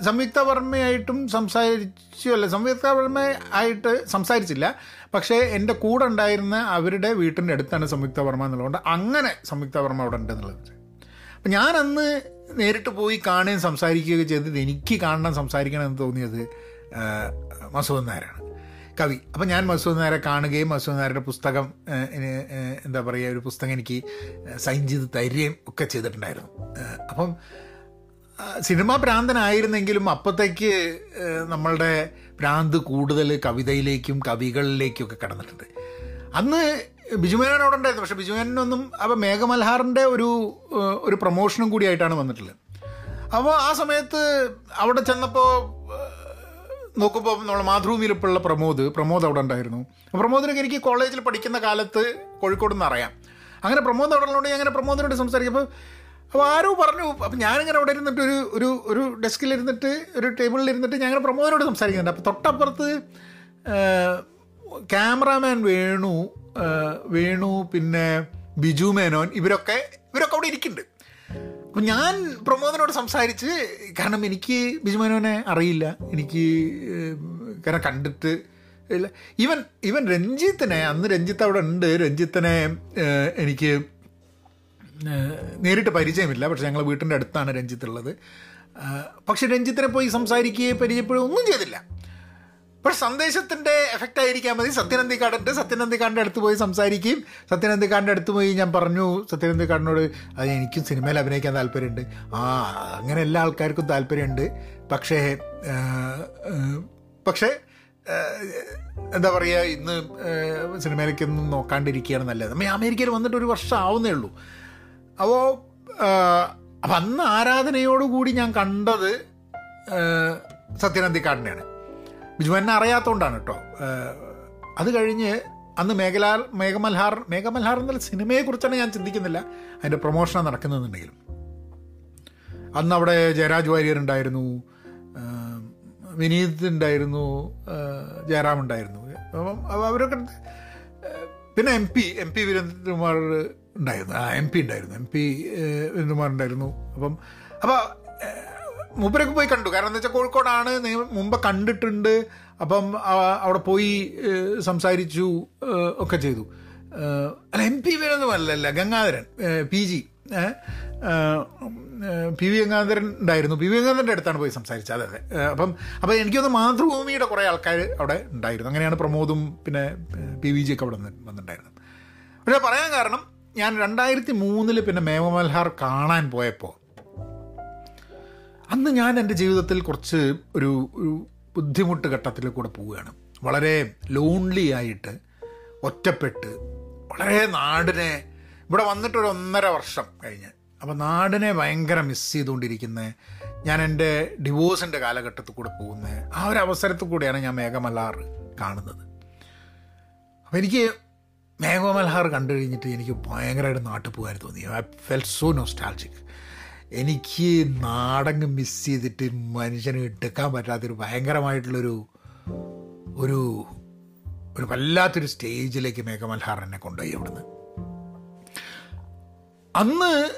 സംയുക്ത വർമ്മയായിട്ടും സംസാരിച്ചു. അല്ല സംയുക്ത വർമ്മ ആയിട്ട് സംസാരിച്ചില്ല. പക്ഷേ എന്റെ കൂടെ ഉണ്ടായിരുന്ന അവരുടെ വീട്ടിന്റെ അടുത്താണ് സംയുക്ത വർമ്മ എന്നുള്ളതുകൊണ്ട് അങ്ങനെ സംയുക്ത വർമ്മ അവിടെ ഉണ്ട് എന്നുള്ളത് അപ്പം ഞാൻ അന്ന് നേരിട്ട് പോയി കാണുകയും സംസാരിക്കുകയൊക്കെ ചെയ്തത് എനിക്ക് കാണണം സംസാരിക്കണം എന്ന് തോന്നിയത് മസൂദ് നായരാണ്. കവി. അപ്പം ഞാൻ മസൂദ് നായരെ കാണുകയും മസൂദ് നായരുടെ പുസ്തകം എന്താ പറയുക ഒരു പുസ്തകം എനിക്ക് സൈൻ ചെയ്ത് തരികയും ഒക്കെ ചെയ്തിട്ടുണ്ടായിരുന്നു. അപ്പം സിനിമാ ഭ്രാന്തനായിരുന്നെങ്കിലും അപ്പോഴത്തേക്ക് ഏഹ്, നമ്മളുടെ ഭ്രാന്ത് കൂടുതൽ കവിതയിലേക്കും കവികളിലേക്കും ഒക്കെ കടന്നിട്ടുണ്ട്. അന്ന് ബിജുമേനോടുണ്ടായിരുന്നു അവിടെ ഉണ്ടായിരുന്നു. പക്ഷേ ബിജുമേനൊന്നും അപ്പോൾ മേഘമൽഹാറിന്റെ ഒരു ഒരു പ്രൊമോഷനും കൂടിയായിട്ടാണ് വന്നിട്ടുള്ളത്. അപ്പോൾ ആ സമയത്ത് അവിടെ ചെന്നപ്പോൾ നോക്കുമ്പോൾ നമ്മൾ മാതൃഭൂമിയിലിപ്പോഴുള്ള പ്രമോദ് പ്രമോദ് അവിടെ ഉണ്ടായിരുന്നു. പ്രമോദിനൊക്കെ എനിക്ക് കോളേജിൽ പഠിക്കുന്ന കാലത്ത് കോഴിക്കോട് നിന്ന് അറിയാം. അങ്ങനെ പ്രമോദ് അവിടെ ഉള്ളതുകൊണ്ട് അങ്ങനെ പ്രമോദിനോട് സംസാരിക്കുമ്പോൾ അപ്പോൾ ആരോ പറഞ്ഞു അപ്പം ഞാനിങ്ങനെ അവിടെ ഇരുന്നിട്ട് ഒരു ഒരു ഒരു ഡെസ്കിൽ ഇരുന്നിട്ട് ഒരു ടേബിളിൽ ഇരുന്നിട്ട് ഞാൻ അങ്ങനെ പ്രമോദിനോട് സംസാരിക്കുന്നുണ്ട്. അപ്പോൾ തൊട്ടപ്പുറത്ത് ക്യാമറാമാൻ വേണു വേണു പിന്നെ ബിജു മേനോൻ ഇവരൊക്കെ ഇവരൊക്കെ അവിടെ ഇരിക്കുന്നുണ്ട്. ഞാൻ പ്രമോദനോട് സംസാരിച്ച് കാരണം എനിക്ക് ബിജു മേനോനെ അറിയില്ല. എനിക്ക് കാരണം കണ്ടിട്ട് ഇല്ല. ഇവൻ ഈവൻ രഞ്ജിത്തിനെ അന്ന് രഞ്ജിത്ത് അവിടെ ഉണ്ട്. രഞ്ജിത്തിനെ എനിക്ക് നേരിട്ട് പരിചയമില്ല. പക്ഷെ ഞങ്ങൾ വീട്ടിന്റെ അടുത്താണ് രഞ്ജിത്തുള്ളത് പക്ഷെ രഞ്ജിത്തിനെ പോയി സംസാരിക്കുകയും പരിചയപ്പെടുകയും ഒന്നും ചെയ്തില്ല. പക്ഷെ സന്ദേശത്തിന്റെ എഫക്റ്റ് ആയിരിക്കാൻ മതി. സത്യനന്ദിക്കാടുണ്ട് സത്യനന്ദിക്കാടിന്റെ അടുത്ത് പോയി സംസാരിക്കുകയും സത്യനന്ദിക്കാടിന്റെ അടുത്ത് പോയി ഞാൻ പറഞ്ഞു സത്യനന്ദിക്കാടിനോട് അത് എനിക്കും സിനിമയിൽ അഭിനയിക്കാൻ താല്പര്യമുണ്ട്. ആ അങ്ങനെ എല്ലാ ആൾക്കാർക്കും താല്പര്യമുണ്ട്. പക്ഷേ പക്ഷേ എന്താ പറയുക ഇന്ന് സിനിമയിലേക്കൊന്നും നോക്കാണ്ടിരിക്കുകയാണ് നല്ലത്. നമ്മൾ അമേരിക്കയിൽ വന്നിട്ട് ഒരു വർഷം ആവുന്നേ ഉള്ളൂ. അപ്പോൾ അപ്പം അന്ന് ആരാധനയോടുകൂടി ഞാൻ കണ്ടത് സത്യനന്ദിക്കാടിനെയാണ്. ബിജു എന്നെ അറിയാത്തതുകൊണ്ടാണ് കേട്ടോ അത് കഴിഞ്ഞ് അന്ന് മേഘലാൽ മേഘമൽഹാർ മേഘമൽഹാർ എന്നുള്ള സിനിമയെക്കുറിച്ചാണ് ഞാൻ ചിന്തിക്കുന്നില്ല. അതിന്റെ പ്രൊമോഷനാണ് നടക്കുന്നതെന്നുണ്ടെങ്കിലും അന്ന് അവിടെ ജയരാജ് വാര്യർ ഉണ്ടായിരുന്നു. വിനീത് ഉണ്ടായിരുന്നു. ജയറാം ഉണ്ടായിരുന്നു. അപ്പം അവരൊക്കെ പിന്നെ M P M P Veerendrakumar ഉണ്ടായിരുന്നു. ആ എം പി ഉണ്ടായിരുന്നു. എം പി വീരേന്ദ്രകുമാർ ഉണ്ടായിരുന്നു. അപ്പം അപ്പോൾ മൂപ്പരൊക്കെ പോയി കണ്ടു. കാരണം എന്താ വെച്ചാൽ കോഴിക്കോടാണ് മുമ്പ് കണ്ടിട്ടുണ്ട്. അപ്പം അവിടെ പോയി സംസാരിച്ചു ഒക്കെ ചെയ്തു. അല്ല M P വീരൊന്നുമല്ലല്ല Gangadharan P G P V Gangadharan ഉണ്ടായിരുന്നു. പി വി ഗംഗാധരന്റെ അടുത്താണ് പോയി സംസാരിച്ചത് അതെ അതെ. അപ്പം അപ്പം എനിക്കൊന്ന് മാതൃഭൂമിയുടെ കുറേ ആൾക്കാർ അവിടെ ഉണ്ടായിരുന്നു. അങ്ങനെയാണ് പ്രമോദും പിന്നെ പി വി ജി ഒക്കെ അവിടെ വന്നിട്ടുണ്ടായിരുന്നു പക്ഷേ പറയാൻ കാരണം ഞാൻ രണ്ടായിരത്തി മൂന്നിൽ പിന്നെ മേമമൽഹാർ കാണാൻ പോയപ്പോൾ അന്ന് ഞാൻ എന്റെ ജീവിതത്തിൽ കുറച്ച് ഒരു ഒരു ബുദ്ധിമുട്ട് ഘട്ടത്തിൽ കൂടെ പോവുകയാണ്. വളരെ ലോൺലി ആയിട്ട് ഒറ്റപ്പെട്ട് വളരെ നാടിനെ ഇവിടെ വന്നിട്ടൊരു ഒന്നര വർഷം കഴിഞ്ഞ്. അപ്പോൾ നാടിനെ ഭയങ്കര മിസ് ചെയ്തുകൊണ്ടിരിക്കുന്ന ഞാൻ എന്റെ ഡിവോഴ്സിന്റെ കാലഘട്ടത്തിൽ കൂടെ പോകുന്ന ആ ഒരു അവസരത്തിൽ കൂടെയാണ് ഞാൻ മേഘമലാർ കാണുന്നത്. അപ്പോൾ എനിക്ക് മേഘമൽഹാർ കണ്ടു കഴിഞ്ഞിട്ട് എനിക്ക് ഭയങ്കരമായിട്ട് നാട്ടിൽ പോകാൻ തോന്നി. ഐ ഫെൽ സോ നോസ്റ്റാൾജിക് എനിക്ക് നാടങ്ങ് മിസ് ചെയ്തിട്ട് മനുഷ്യന് എടുക്കാൻ പറ്റാത്തൊരു ഭയങ്കരമായിട്ടുള്ളൊരു ഒരു ഒരു വല്ലാത്തൊരു സ്റ്റേജിലേക്ക് മേഘമൽഹാർ എന്നെ കൊണ്ടുപോയി അവിടുന്ന്. അന്ന്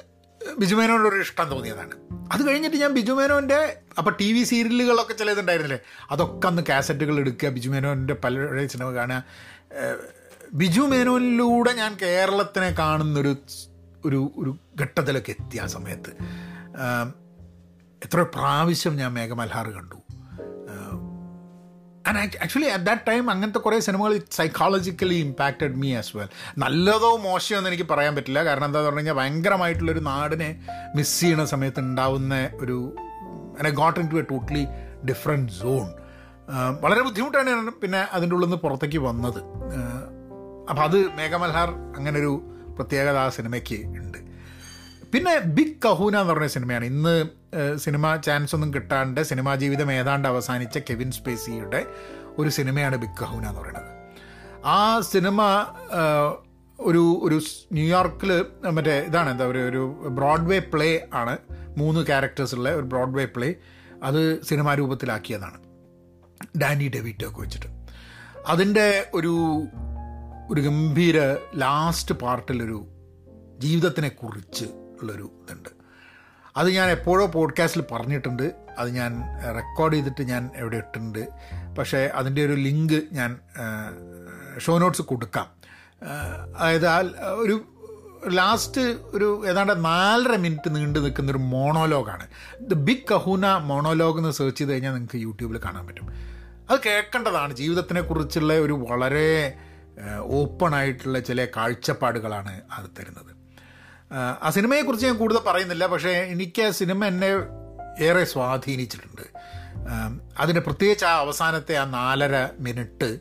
ഒരു ഇഷ്ടം തോന്നിയതാണ്. അത് കഴിഞ്ഞിട്ട് ഞാൻ ബിജുമേനോന്റെ അപ്പോൾ ടി വി സീരിയലുകളൊക്കെ ചിലതുണ്ടായിരുന്നില്ലേ? അതൊക്കെ അന്ന് കാസറ്റുകൾ എടുക്കുക ബിജുമേനോന്റെ പല സിനിമ കാണുക. ബിജുമേനോനിലൂടെ ബിജു മേനോനിലൂടെ ഞാൻ കേരളത്തിനെ കാണുന്നൊരു ഒരു ഒരു ഘട്ടത്തിലൊക്കെ എത്തി ആ സമയത്ത്. എത്ര പ്രാവശ്യം ഞാൻ മേഘമൽഹാർ കണ്ടു. And actually at that time അങ്ങനത്തെ കുറേ സിനിമകൾ psychologically impacted me as well നല്ലതോ മോശമോ എന്ന് എനിക്ക് പറയാൻ പറ്റില്ല. കാരണം എന്താണെന്ന് പറഞ്ഞു കഴിഞ്ഞാൽ ഭയങ്കരമായിട്ടുള്ളൊരു നാടിനെ മിസ് ചെയ്യുന്ന സമയത്ത് ഉണ്ടാവുന്ന ഒരു I got into a totally different zone വളരെ ബുദ്ധിമുട്ടാണ് ഞാൻ പിന്നെ അതിന്റെ ഉള്ളിൽ നിന്ന് പുറത്തേക്ക് വന്നത്. അപ്പം അത് മേഘമൽഹാർ അങ്ങനൊരു പ്രത്യേകത ആ സിനിമയ്ക്ക് ഉണ്ട്. പിന്നെ ബിഗ് കഹൂന എന്ന് പറഞ്ഞ സിനിമയാണ്. ഇന്ന് സിനിമ ചാൻസ് ഒന്നും കിട്ടാണ്ട് സിനിമാ ജീവിതം ഏതാണ്ട് അവസാനിച്ച കെവിൻ സ്പേസിയുടെ ഒരു സിനിമയാണ് ബിഗ് കഹൂന എന്ന് പറയുന്നത്. ആ സിനിമ ഒരു ഒരു ന്യൂയോർക്കിൽ മറ്റേ ഇതാണ് എന്താ പറയുക ഒരു ബ്രോഡ്വേ പ്ലേ ആണ്. മൂന്ന് ക്യാരക്ടേഴ്സുള്ള ഒരു ബ്രോഡ്വേ പ്ലേ അത് സിനിമാ രൂപത്തിലാക്കിയതാണ്. ഡാനി ഡെവിറ്റോ ഒക്കെ വെച്ചിട്ട്. അതിന്റെ ഒരു ഒരു ഗംഭീര ലാസ്റ്റ് പാർട്ടിലൊരു ജീവിതത്തിനെ കുറിച്ച് ഉള്ളൊരു ഇതുണ്ട്. അത് ഞാൻ എപ്പോഴോ പോഡ്കാസ്റ്റിൽ പറഞ്ഞിട്ടുണ്ട്. അത് ഞാൻ റെക്കോർഡ് ചെയ്തിട്ട് ഞാൻ എവിടെ ഇട്ടിട്ടുണ്ട്. പക്ഷേ അതിന്റെ ഒരു ലിങ്ക് ഞാൻ ഷോ നോട്ട്സ് കൊടുക്കാം. അതായത് ആ ഒരു ലാസ്റ്റ് ഒരു ഏതാണ്ട് നാലര മിനിറ്റ് നീണ്ടു നിൽക്കുന്ന ഒരു മോണോലോഗാണ് ദ ബിഗ് കഹൂന മോണോലോഗ് എന്ന് സെർച്ച് ചെയ്ത് കഴിഞ്ഞാൽ നിങ്ങൾക്ക് യൂട്യൂബിൽ കാണാൻ പറ്റും. അത് കേൾക്കേണ്ടതാണ്. ജീവിതത്തിനെ കുറിച്ചുള്ള ഒരു വളരെ ഓപ്പൺ ആയിട്ടുള്ള ചില കാഴ്ചപ്പാടുകളാണ് അത് തരുന്നത്. ആ, സിനിമയെക്കുറിച്ച് ഞാൻ കൂടുതൽ പറയുന്നില്ല പക്ഷേ എനിക്ക് ആ സിനിമ എന്നെ ഏറെ സ്വാധീനിച്ചിട്ടുണ്ട്. അതിന്റെ പ്രത്യേകിച്ച് ആ അവസാനത്തെ ആ നാലര മിനിറ്റ്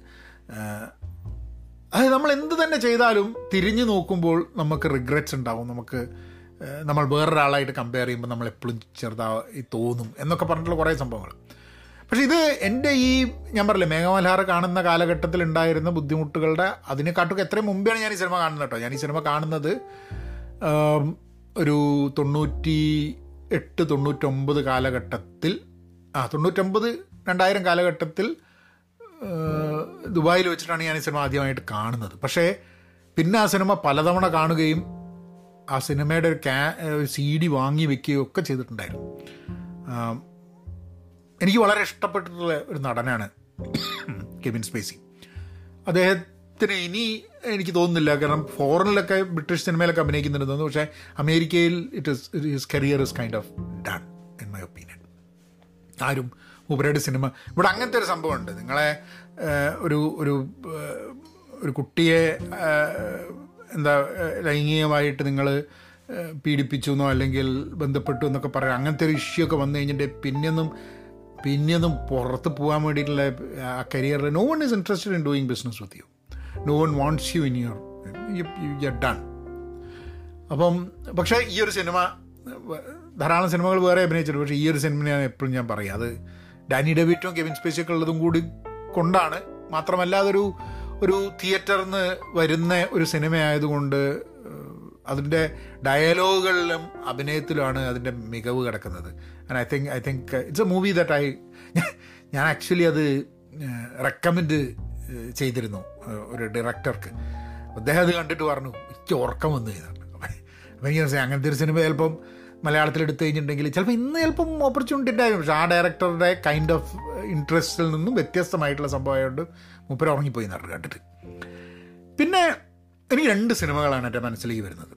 അതായത് അത് നമ്മൾ എന്ത് തന്നെ ചെയ്താലും തിരിഞ്ഞു നോക്കുമ്പോൾ നമുക്ക് റിഗ്രറ്റ്സ് ഉണ്ടാവും. നമുക്ക് നമ്മൾ വേറൊരാളായിട്ട് കമ്പയർ ചെയ്യുമ്പോൾ നമ്മൾ എപ്പോഴും ചെറുതായി തോന്നും എന്നൊക്കെ പറഞ്ഞിട്ടുള്ള കുറേ സംഭവങ്ങൾ. പക്ഷേ ഇത് എന്റെ ഈ ഞാൻ പറഞ്ഞില്ലേ മേഘമൽഹാർ കാണുന്ന കാലഘട്ടത്തിൽ ഉണ്ടായിരുന്ന ബുദ്ധിമുട്ടുകളുടെ അതിനെക്കാട്ടൊക്കെ എത്രയും മുമ്പെയാണ് ഞാൻ ഈ സിനിമ കാണുന്നത് കേട്ടോ. ഞാൻ ഈ സിനിമ കാണുന്നത് ഒരു തൊണ്ണൂറ്റി എട്ട് തൊണ്ണൂറ്റൊമ്പത് കാലഘട്ടത്തിൽ ആ തൊണ്ണൂറ്റൊമ്പത് രണ്ടായിരം കാലഘട്ടത്തിൽ ദുബായിൽ വെച്ചിട്ടാണ് ഞാൻ ഈ സിനിമ ആദ്യമായിട്ട് കാണുന്നത്. പക്ഷേ പിന്നെ ആ സിനിമ പലതവണ കാണുകയും ആ സിനിമയുടെ ഒരു ക്യാ സി ഡി വാങ്ങി വെക്കുകയും ഒക്കെ ചെയ്തിട്ടുണ്ടായിരുന്നു. എനിക്ക് വളരെ ഇഷ്ടപ്പെട്ടിട്ടുള്ള ഒരു നടനാണ് കെവിൻ സ്പേസി. അദ്ദേഹത്തിന് ഇനി എനിക്ക് തോന്നുന്നില്ല. കാരണം ഫോറിനിലൊക്കെ ബ്രിട്ടീഷ് സിനിമയിലൊക്കെ അഭിനയിക്കുന്നുണ്ട് തോന്നുന്നു. പക്ഷേ അമേരിക്കയിൽ it is his career is kind of done in my opinion ആരും മൂപ്പരുടെ സിനിമ ഇവിടെ അങ്ങനത്തെ ഒരു സംഭവമുണ്ട്. നിങ്ങളെ ഒരു ഒരു ഒരു കുട്ടിയെ എന്താ ലൈംഗികമായിട്ട് നിങ്ങൾ പീഡിപ്പിച്ചു എന്നോ അല്ലെങ്കിൽ ബന്ധപ്പെട്ടു എന്നൊക്കെ പറയാം. അങ്ങനത്തെ ഒരു ഇഷ്യൂ ഒക്കെ വന്നു കഴിഞ്ഞിട്ട് പിന്നെയൊന്നും പിന്നെയൊന്നും പുറത്ത് പോകാൻ വേണ്ടിയിട്ടുള്ള ആ കരിയറിൽ no one is interested in doing business with you no one wants you in your you done അപ്പം പക്ഷേ ഈ ഒരു സിനിമ ധാരാളം സിനിമകൾ വേറെ അഭിനയിച്ചിട്ടുണ്ട്. പക്ഷേ ഈ ഒരു സിനിമയാണ് എപ്പോഴും ഞാൻ പറയും. അത് ഡാനി ഡെവിറ്റും കെവിൻ സ്പേസിയൊക്കെ ഉള്ളതും കൂടി കൊണ്ടാണ്. മാത്രമല്ല അതൊരു ഒരു തിയേറ്ററിൽ നിന്ന് വരുന്ന ഒരു സിനിമ ആയതുകൊണ്ട് അതിന്റെ ഡയലോഗുകളിലും അഭിനയത്തിലുമാണ് അതിന്റെ മികവ് കിടക്കുന്നത്. And I think I think it's a movie that I ഞാൻ ആക്ച്വലി അത് റെക്കമെൻഡ് ചെയ്തിരുന്നു ഒരു ഡയറക്ടർക്ക് അദ്ദേഹം അത് കണ്ടിട്ട് പറഞ്ഞു എനിക്ക് ഉറക്കം വന്നു ചെയ്താണ് അപ്പം എനിക്ക് മനസ്സിലായി അങ്ങനത്തെ ഒരു സിനിമ ചിലപ്പം മലയാളത്തിൽ എടുത്തു കഴിഞ്ഞിട്ടുണ്ടെങ്കിൽ ചിലപ്പോൾ ഇന്ന് ചിലപ്പം ഓപ്പർച്യൂണിറ്റി ഉണ്ടായിരുന്നു. പക്ഷേ ആ ഡയറക്ടറുടെ കൈൻഡ് ഓഫ് ഇൻട്രസ്റ്റിൽ നിന്നും വ്യത്യസ്തമായിട്ടുള്ള സംഭവമായതുകൊണ്ട് മൂപ്പര് ഉറങ്ങിപ്പോയി നടന്നു കണ്ടിട്ട്. പിന്നെ എനിക്ക് രണ്ട് സിനിമകളാണ് എന്റെ മനസ്സിലേക്ക് വരുന്നത്.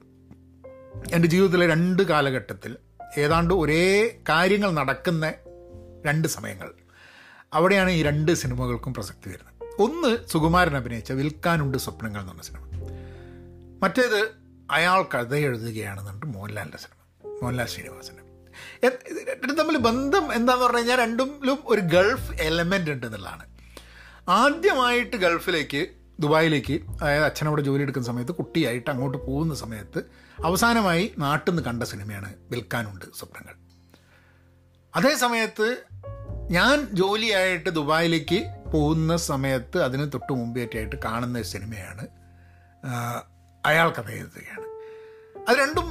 എന്റെ ജീവിതത്തിലെ രണ്ട് കാലഘട്ടത്തിൽ ഏതാണ്ട് ഒരേ കാര്യങ്ങൾ നടക്കുന്ന രണ്ട് സമയങ്ങൾ. അവിടെയാണ് ഈ രണ്ട് സിനിമകൾക്കും പ്രസക്തി വരുന്നത്. ഒന്ന് സുകുമാരൻ അഭിനയിച്ച വിൽക്കാനുണ്ട് സ്വപ്നങ്ങൾ എന്ന് പറഞ്ഞ സിനിമ. മറ്റേത് അയാൾ കഥ എഴുതുകയാണെന്നുണ്ട് മോഹൻലാലിന്റെ സിനിമ മോഹൻലാൽ ശ്രീനിവാസന്റെ രണ്ടും തമ്മിൽ ബന്ധം എന്താന്ന് പറഞ്ഞു കഴിഞ്ഞാൽ രണ്ടിലും ഒരു ഗൾഫ് എലമെന്റ് ഉണ്ട് എന്നുള്ളതാണ്. ആദ്യമായിട്ട് ഗൾഫിലേക്ക് ദുബായിലേക്ക് അതായത് അച്ഛനവിടെ ജോലി എടുക്കുന്ന സമയത്ത് കുട്ടിയായിട്ട് അങ്ങോട്ട് പോകുന്ന സമയത്ത് അവസാനമായി നാട്ടിൽ നിന്ന് കണ്ട സിനിമയാണ് വിൽക്കാനുണ്ട് സ്വപ്നങ്ങൾ. അതേ സമയത്ത് ഞാൻ ജോലിയായിട്ട് ദുബായിലേക്ക് പോകുന്ന സമയത്ത് അതിന് തൊട്ട് മുമ്പേറ്റായിട്ട് കാണുന്ന സിനിമയാണ്. അയാൾ കഥ എഴുതുകയാണ്. അത് രണ്ടും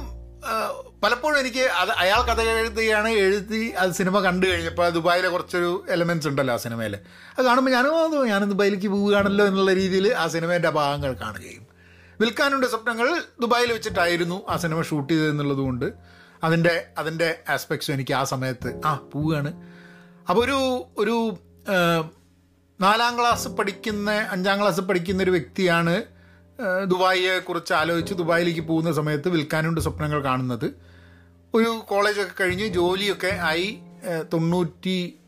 പലപ്പോഴും എനിക്ക് അത് അയാൾ കഥ എഴുതുകയാണ് എഴുതി അത് സിനിമ കണ്ടു കഴിഞ്ഞപ്പോൾ ദുബായിലെ കുറച്ചൊരു എലമെന്റ്സ് ഉണ്ടല്ലോ ആ സിനിമയിൽ അത് കാണുമ്പോൾ ഞാനും "ആ, ഞാൻ ദുബായിലേക്ക് പോവുകയാണല്ലോ എന്നുള്ള രീതിയിൽ ആ സിനിമേന്റെ ഭാഗങ്ങൾ കാണുകയും. വിൽക്കാനുണ്ട് സ്വപ്നങ്ങൾ ദുബായിൽ വെച്ചിട്ടായിരുന്നു ആ സിനിമ ഷൂട്ട് ചെയ്തതെന്നുള്ളത് കൊണ്ട് അതിന്റെ അതിന്റെ ആസ്പെക്ട്സും എനിക്ക് ആ സമയത്ത് ആ പോവുകയാണ്. അപ്പോൾ ഒരു ഒരു നാലാം ക്ലാസ് പഠിക്കുന്ന അഞ്ചാം ക്ലാസ് പഠിക്കുന്ന ഒരു വ്യക്തിയാണ് ദുബായിയെ കുറിച്ച് ആലോചിച്ച് ദുബായിലേക്ക് പോകുന്ന സമയത്ത് വിൽക്കാനുണ്ട് സ്വപ്നങ്ങൾ കാണുന്നത്. ഒരു കോളേജൊക്കെ കഴിഞ്ഞ് ജോലിയൊക്കെ ആയി തൊണ്ണൂറ്റി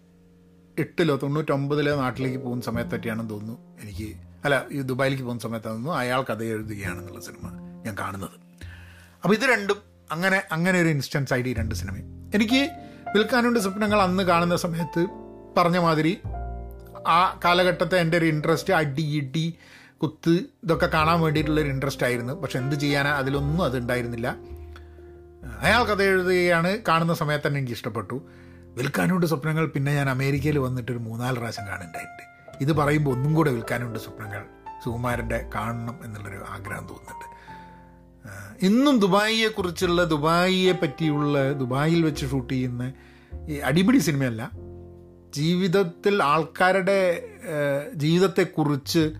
എട്ടിലോ തൊണ്ണൂറ്റൊമ്പതിലോ നാട്ടിലേക്ക് പോകുന്ന സമയത്തൊക്കെയാണെന്ന് തോന്നുന്നു എനിക്ക്. അല്ല ഈ ദുബായിലേക്ക് പോകുന്ന സമയത്താണെന്ന് അയാൾ കഥ എഴുതുകയാണെന്നുള്ള സിനിമ ഞാൻ കാണുന്നത്. അപ്പോൾ ഇത് രണ്ടും അങ്ങനെ അങ്ങനെ ഒരു ഇൻസ്റ്റൻസ് ആയിട്ട് ഈ രണ്ട് സിനിമയും. എനിക്ക് വിൽക്കാനുണ്ട് സ്വപ്നങ്ങൾ അന്ന് കാണുന്ന സമയത്ത് പറഞ്ഞ മാതിരി ആ കാലഘട്ടത്തെ എന്റെ ഒരു ഇൻട്രസ്റ്റ് അടി ഇടി കുത്ത് ഇതൊക്കെ കാണാൻ വേണ്ടിയിട്ടുള്ളൊരു ഇൻട്രസ്റ്റ് ആയിരുന്നു. പക്ഷെ എന്ത് ചെയ്യാനാ അതിലൊന്നും അത് ഉണ്ടായിരുന്നില്ല. അയാൾ കഥ എഴുതുകയാണ് കാണുന്ന സമയത്ത് തന്നെ എനിക്ക് ഇഷ്ടപ്പെട്ടു. വിൽക്കാനുണ്ട് സ്വപ്നങ്ങൾ പിന്നെ ഞാൻ അമേരിക്കയിൽ വന്നിട്ട് ഒരു മൂന്നാൽ പ്രാവശ്യം കാണുന്നുണ്ടായിട്ടുണ്ട്. ഇത് പറയുമ്പോൾ ഒന്നും കൂടെ വിൽക്കാനുണ്ട് സ്വപ്നങ്ങൾ സുകുമാരന്റെ കാണണം എന്നുള്ളൊരു ആഗ്രഹം തോന്നുന്നുണ്ട്. ഇന്നും ദുബായിയെക്കുറിച്ചുള്ള ദുബായിയെ പറ്റിയുള്ള ദുബായിൽ വെച്ച് ഷൂട്ട് ചെയ്യുന്ന ഈ അടിപിടി സിനിമയല്ല ജീവിതത്തിൽ ആൾക്കാരുടെ ജീവിതത്തെക്കുറിച്ച്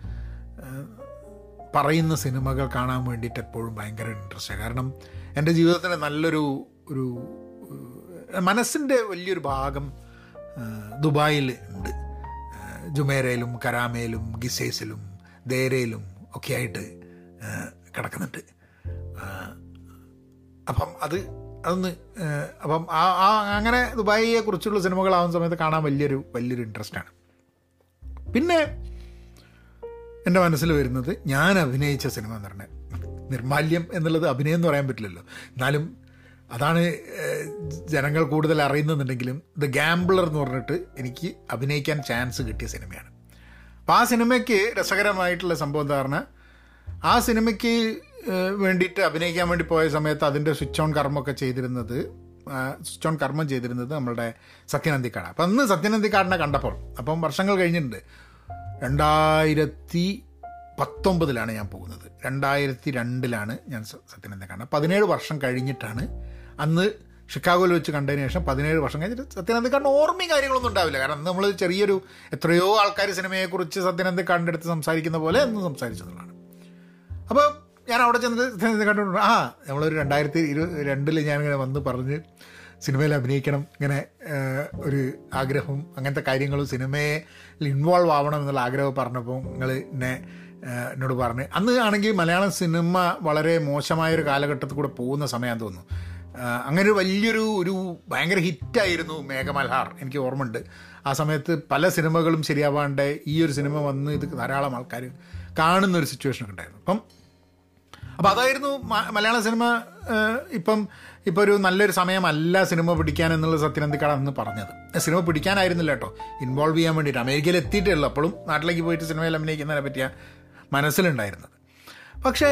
പറയുന്ന സിനിമകൾ കാണാൻ വേണ്ടിയിട്ട് എപ്പോഴും ഭയങ്കര ഇൻട്രസ്റ്റ്. കാരണം എന്റെ ജീവിതത്തിന്റെ നല്ലൊരു ഒരു മനസ്സിന്റെ വലിയൊരു ഭാഗം ദുബായിൽ ഉണ്ട്. ജുമേരയിലും കരാമയിലും ഗിസേസിലും ദേരയിലും ഒക്കെ ആയിട്ട് കിടക്കുന്നുണ്ട്. അപ്പം അത് അതൊന്ന് അപ്പം ആ ആ അങ്ങനെ ദുബായിയെ കുറിച്ചുള്ള സിനിമകളാവുന്ന സമയത്ത് കാണാൻ വലിയൊരു വലിയൊരു ഇൻട്രസ്റ്റ് ആണ് പിന്നെ എന്റെ മനസ്സിൽ വരുന്നത് ഞാൻ അഭിനയിച്ച സിനിമ എന്ന് പറഞ്ഞാൽ നിർമാല്യം എന്നുള്ളത് അഭിനയം എന്ന് പറയാൻ പറ്റില്ലല്ലോ. എന്നാലും അതാണ് ജനങ്ങൾ കൂടുതൽ അറിയുന്നുണ്ടെങ്കിലും ദ ഗാംബ്ലർ എന്ന് പറഞ്ഞിട്ട് എനിക്ക് അഭിനയിക്കാൻ ചാൻസ് കിട്ടിയ സിനിമയാണ്. അപ്പോൾ ആ സിനിമയ്ക്ക് രസകരമായിട്ടുള്ള സംഭവം എന്താ പറഞ്ഞാൽ ആ സിനിമയ്ക്ക് വേണ്ടിയിട്ട് അഭിനയിക്കാൻ വേണ്ടി പോയ സമയത്ത് അതിന്റെ സ്വിച്ച് ഓൺ കർമ്മമൊക്കെ ചെയ്തിരുന്നത് സ്വിച്ച് ഓൺ കർമ്മം ചെയ്തിരുന്നത് നമ്മളുടെ സത്യനന്ദിക്കാട്. അപ്പം അന്ന് സത്യനന്ദിക്കാടിനെ കണ്ടപ്പോൾ അപ്പം വർഷങ്ങൾ കഴിഞ്ഞിട്ടുണ്ട്. രണ്ടായിരത്തി പത്തൊമ്പതിലാണ് ഞാൻ പോകുന്നത്. രണ്ടായിരത്തി രണ്ടിലാണ് ഞാൻ സത്യനന്ദിക്കാട് പതിനേഴ് വർഷം കഴിഞ്ഞിട്ടാണ് അന്ന് ഷിക്കാഗോയിൽ വെച്ച് കണ്ടതിന് ശേഷം പതിനേഴ് വർഷം കഴിഞ്ഞിട്ട് സത്യനന്ദിക്കാടിന് ഓർമ്മയും കാര്യങ്ങളൊന്നും ഉണ്ടാവില്ല. കാരണം നമ്മൾ ചെറിയൊരു എത്രയോ ആൾക്കാർ സിനിമയെക്കുറിച്ച് സത്യനന്ദിക്കാടിന്റെ അടുത്ത് സംസാരിക്കുന്ന പോലെ അന്ന് സംസാരിച്ചതുള്ളതാണ്. അപ്പോൾ ഞാൻ അവിടെ ചെന്ന് കണ്ടുകൊണ്ട് ആ നമ്മളൊരു രണ്ടായിരത്തി ഇരു രണ്ടിൽ ഞാനിങ്ങനെ വന്ന് പറഞ്ഞ് സിനിമയിൽ അഭിനയിക്കണം ഇങ്ങനെ ഒരു ആഗ്രഹം അങ്ങനത്തെ കാര്യങ്ങളും സിനിമയെ ഇൻവോൾവ് ആവണം എന്നുള്ള ആഗ്രഹം പറഞ്ഞപ്പോൾ നിങ്ങൾ എന്നെ എന്നോട് പറഞ്ഞ്. അന്ന് ആണെങ്കിൽ മലയാള സിനിമ വളരെ മോശമായൊരു കാലഘട്ടത്തിൽ കൂടെ പോകുന്ന സമയം തോന്നുന്നു. അങ്ങനെ ഒരു വലിയൊരു ഒരു ഭയങ്കര ഹിറ്റായിരുന്നു മേഘമൽഹാർ എനിക്ക് ഓർമ്മയുണ്ട്. ആ സമയത്ത് പല സിനിമകളും ശരിയാവാണ്ട് ഈ ഒരു സിനിമ വന്ന് ഇത് ധാരാളം ആൾക്കാർ കാണുന്ന ഒരു സിറ്റുവേഷൻ ഉണ്ടായിരുന്നു. അപ്പം അപ്പോൾ അതായിരുന്നു മലയാള സിനിമ ഇപ്പം ഇപ്പോൾ ഒരു നല്ലൊരു സമയമല്ല സിനിമ പിടിക്കാൻ എന്നുള്ള സത്യനന്ദിക്കാട് അന്ന് പറഞ്ഞത്. സിനിമ പിടിക്കാനായിരുന്നില്ല കേട്ടോ. ഇൻവോൾവ് ചെയ്യാൻ വേണ്ടിയിട്ട്. അമേരിക്കയിൽ എത്തിയിട്ടേ ഉള്ളൂ. അപ്പോഴും നാട്ടിലേക്ക് പോയിട്ട് സിനിമയിൽ അഭിനയിക്കുന്നതിനെ പറ്റിയ മനസ്സിലുണ്ടായിരുന്നത്. പക്ഷേ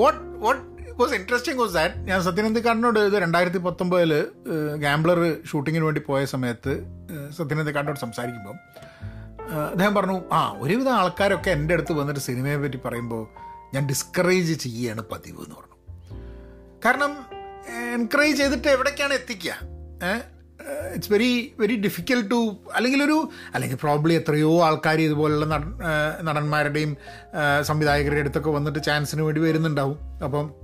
what what was interesting was that ഞാൻ സത്യനന്ദിക്കാടിനോട് ഇത് രണ്ടായിരത്തി പത്തൊമ്പതിൽ ഗാംബ്ലർ ഷൂട്ടിങ്ങിന് വേണ്ടി പോയ സമയത്ത് സത്യനന്ദിക്കാടിനോട് സംസാരിക്കുമ്പം അദ്ദേഹം പറഞ്ഞു ആ ഒരുവിധം ആൾക്കാരൊക്കെ എന്റെ അടുത്ത് വന്നിട്ട് സിനിമയെ പറ്റി പറയുമ്പോൾ ഞാൻ ഡിസ്കറേജ് ചെയ്യുകയാണ് പതിവ് എന്ന് പറഞ്ഞു. കാരണം എൻകറേജ് ചെയ്തിട്ട് എവിടേക്കാണ് എത്തിക്കുക it's very very difficult to അല്ലെങ്കിൽ ഒരു അല്ലെങ്കിൽ പ്രോബ്ലി എത്രയോ ആൾക്കാർ ഇതുപോലുള്ള നടന്മാരുടെയും സംവിധായകരുടെ അടുത്തൊക്കെ വന്നിട്ട് ചാൻസിന് വേണ്ടി വരുന്നുണ്ടാവും. അപ്പം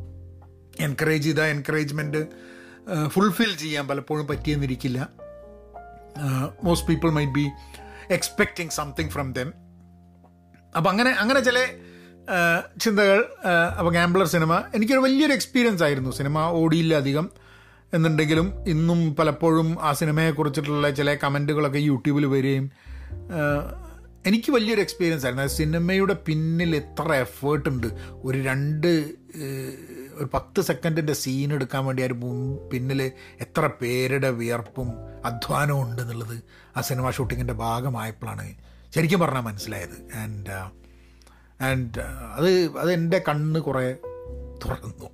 എൻകറേജ് ചെയ്ത എൻകറേജ്മെന്റ് ഫുൾഫിൽ ചെയ്യാൻ പലപ്പോഴും പറ്റിയെന്നിരിക്കില്ല. Most people might be expecting something from them അപ്പം അങ്ങനെ അങ്ങനെ ചില ചിന്തകൾ അപ്പോൾ ഗാംബ്ലർ സിനിമ എനിക്കൊരു വലിയൊരു എക്സ്പീരിയൻസ് ആയിരുന്നു. സിനിമ ഓടിയില്ല അധികം എന്നുണ്ടെങ്കിലും ഇന്നും പലപ്പോഴും ആ സിനിമയെക്കുറിച്ചിട്ടുള്ള ചില കമന്റുകളൊക്കെ യൂട്യൂബിൽ വരികയും എനിക്ക് വലിയൊരു എക്സ്പീരിയൻസ് ആയിരുന്നു. സിനിമയുടെ പിന്നിൽ എത്ര എഫേർട്ട് ഉണ്ട്? ഒരു രണ്ട് ഒരു പത്ത് സെക്കൻഡിന്റെ സീൻ എടുക്കാൻ വേണ്ടി ആ പിന്നിൽ എത്ര പേരുടെ വിയർപ്പും അധ്വാനവും ഉണ്ട് എന്നുള്ളത് ആ സിനിമ ഷൂട്ടിങ്ങിന്റെ ഭാഗമായപ്പോഴാണ് ശരിക്കും പറഞ്ഞാൽ മനസ്സിലായത്. ആൻഡ് ആൻഡ് അത് അത് എന്റെ കണ്ണ് കുറേ തുറന്നു.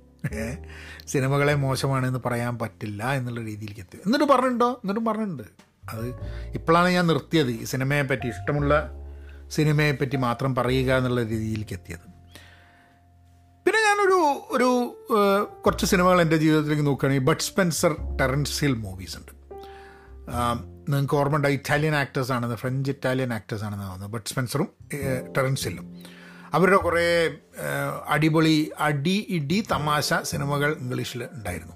സിനിമകളെ മോശമാണെന്ന് പറയാൻ പറ്റില്ല എന്നുള്ള രീതിയിലേക്ക് എത്തി. എന്നിട്ട് പറഞ്ഞിട്ടുണ്ടോ? എന്നിട്ടും പറഞ്ഞിട്ടുണ്ട്. അത് ഇപ്പോഴാണ് ഞാൻ നിർത്തിയത്. ഈ സിനിമയെപ്പറ്റി ഇഷ്ടമുള്ള സിനിമയെപ്പറ്റി മാത്രം പറയുക എന്നുള്ള രീതിയിലേക്ക് എത്തിയത്. പിന്നെ ഞാനൊരു ഒരു കുറച്ച് സിനിമകൾ എന്റെ ജീവിതത്തിലേക്ക് നോക്കുകയാണെങ്കിൽ but Spencer Terence Hill movies ഉണ്ട് നിങ്ങൾക്ക് ഓർമ്മ ഉണ്ട് ഇറ്റാലിയൻ ആക്ടേഴ്സ് ആണെന്ന് ഫ്രഞ്ച് ഇറ്റാലിയൻ ആക്ടേഴ്സ് ആണെന്ന് തോന്നുന്നത് ബട്ട് സ്പെൻസറും ടെറൻസ് ഹില്ലും. അവരുടെ കുറേ അടിപൊളി അടി ഇടി തമാശ സിനിമകൾ ഇംഗ്ലീഷിൽ ഉണ്ടായിരുന്നു.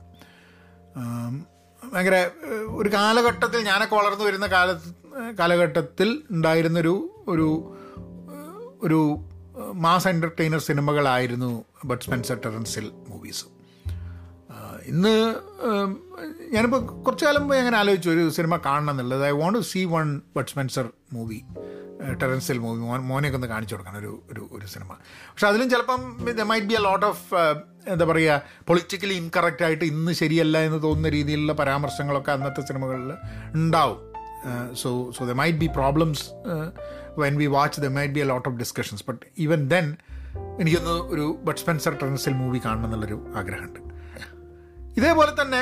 ഭയങ്കര ഒരു കാലഘട്ടത്തിൽ ഞാനൊക്കെ വളർന്നു വരുന്ന കാല കാലഘട്ടത്തിൽ ഉണ്ടായിരുന്നൊരു ഒരു ഒരു mass entertainer സിനിമകളായിരുന്നു but Spencer Terence Hill movies ഇന്ന് ഞാനിപ്പോൾ കുറച്ചു കാലം പോയി അങ്ങനെ ആലോചിച്ചു ഒരു സിനിമ കാണണം എന്നുള്ളത്. I want to see one but Spencer movie Terence Hill movie മോൻ മോനെയൊക്കെ ഒന്ന് കാണിച്ചു കൊടുക്കണം ഒരു ഒരു ഒരു സിനിമ. പക്ഷെ അതിലും ചിലപ്പം there might be a lot of എന്താ പറയുക പൊളിറ്റിക്കലി ഇൻകറക്റ്റ് ആയിട്ട് ഇന്ന് ശരിയല്ല എന്ന് തോന്നുന്ന രീതിയിലുള്ള പരാമർശങ്ങളൊക്കെ അന്നത്തെ സിനിമകളിൽ ഉണ്ടാവും. So so there might be problems when we watch there might be a lot of discussions but even then എനിക്കൊന്ന് ഒരു ബട്ട് സ്പെൻസർ ടെൻസിൽ മൂവി കാണണം എന്നുള്ളൊരു ആഗ്രഹമുണ്ട്. ഇതേപോലെ തന്നെ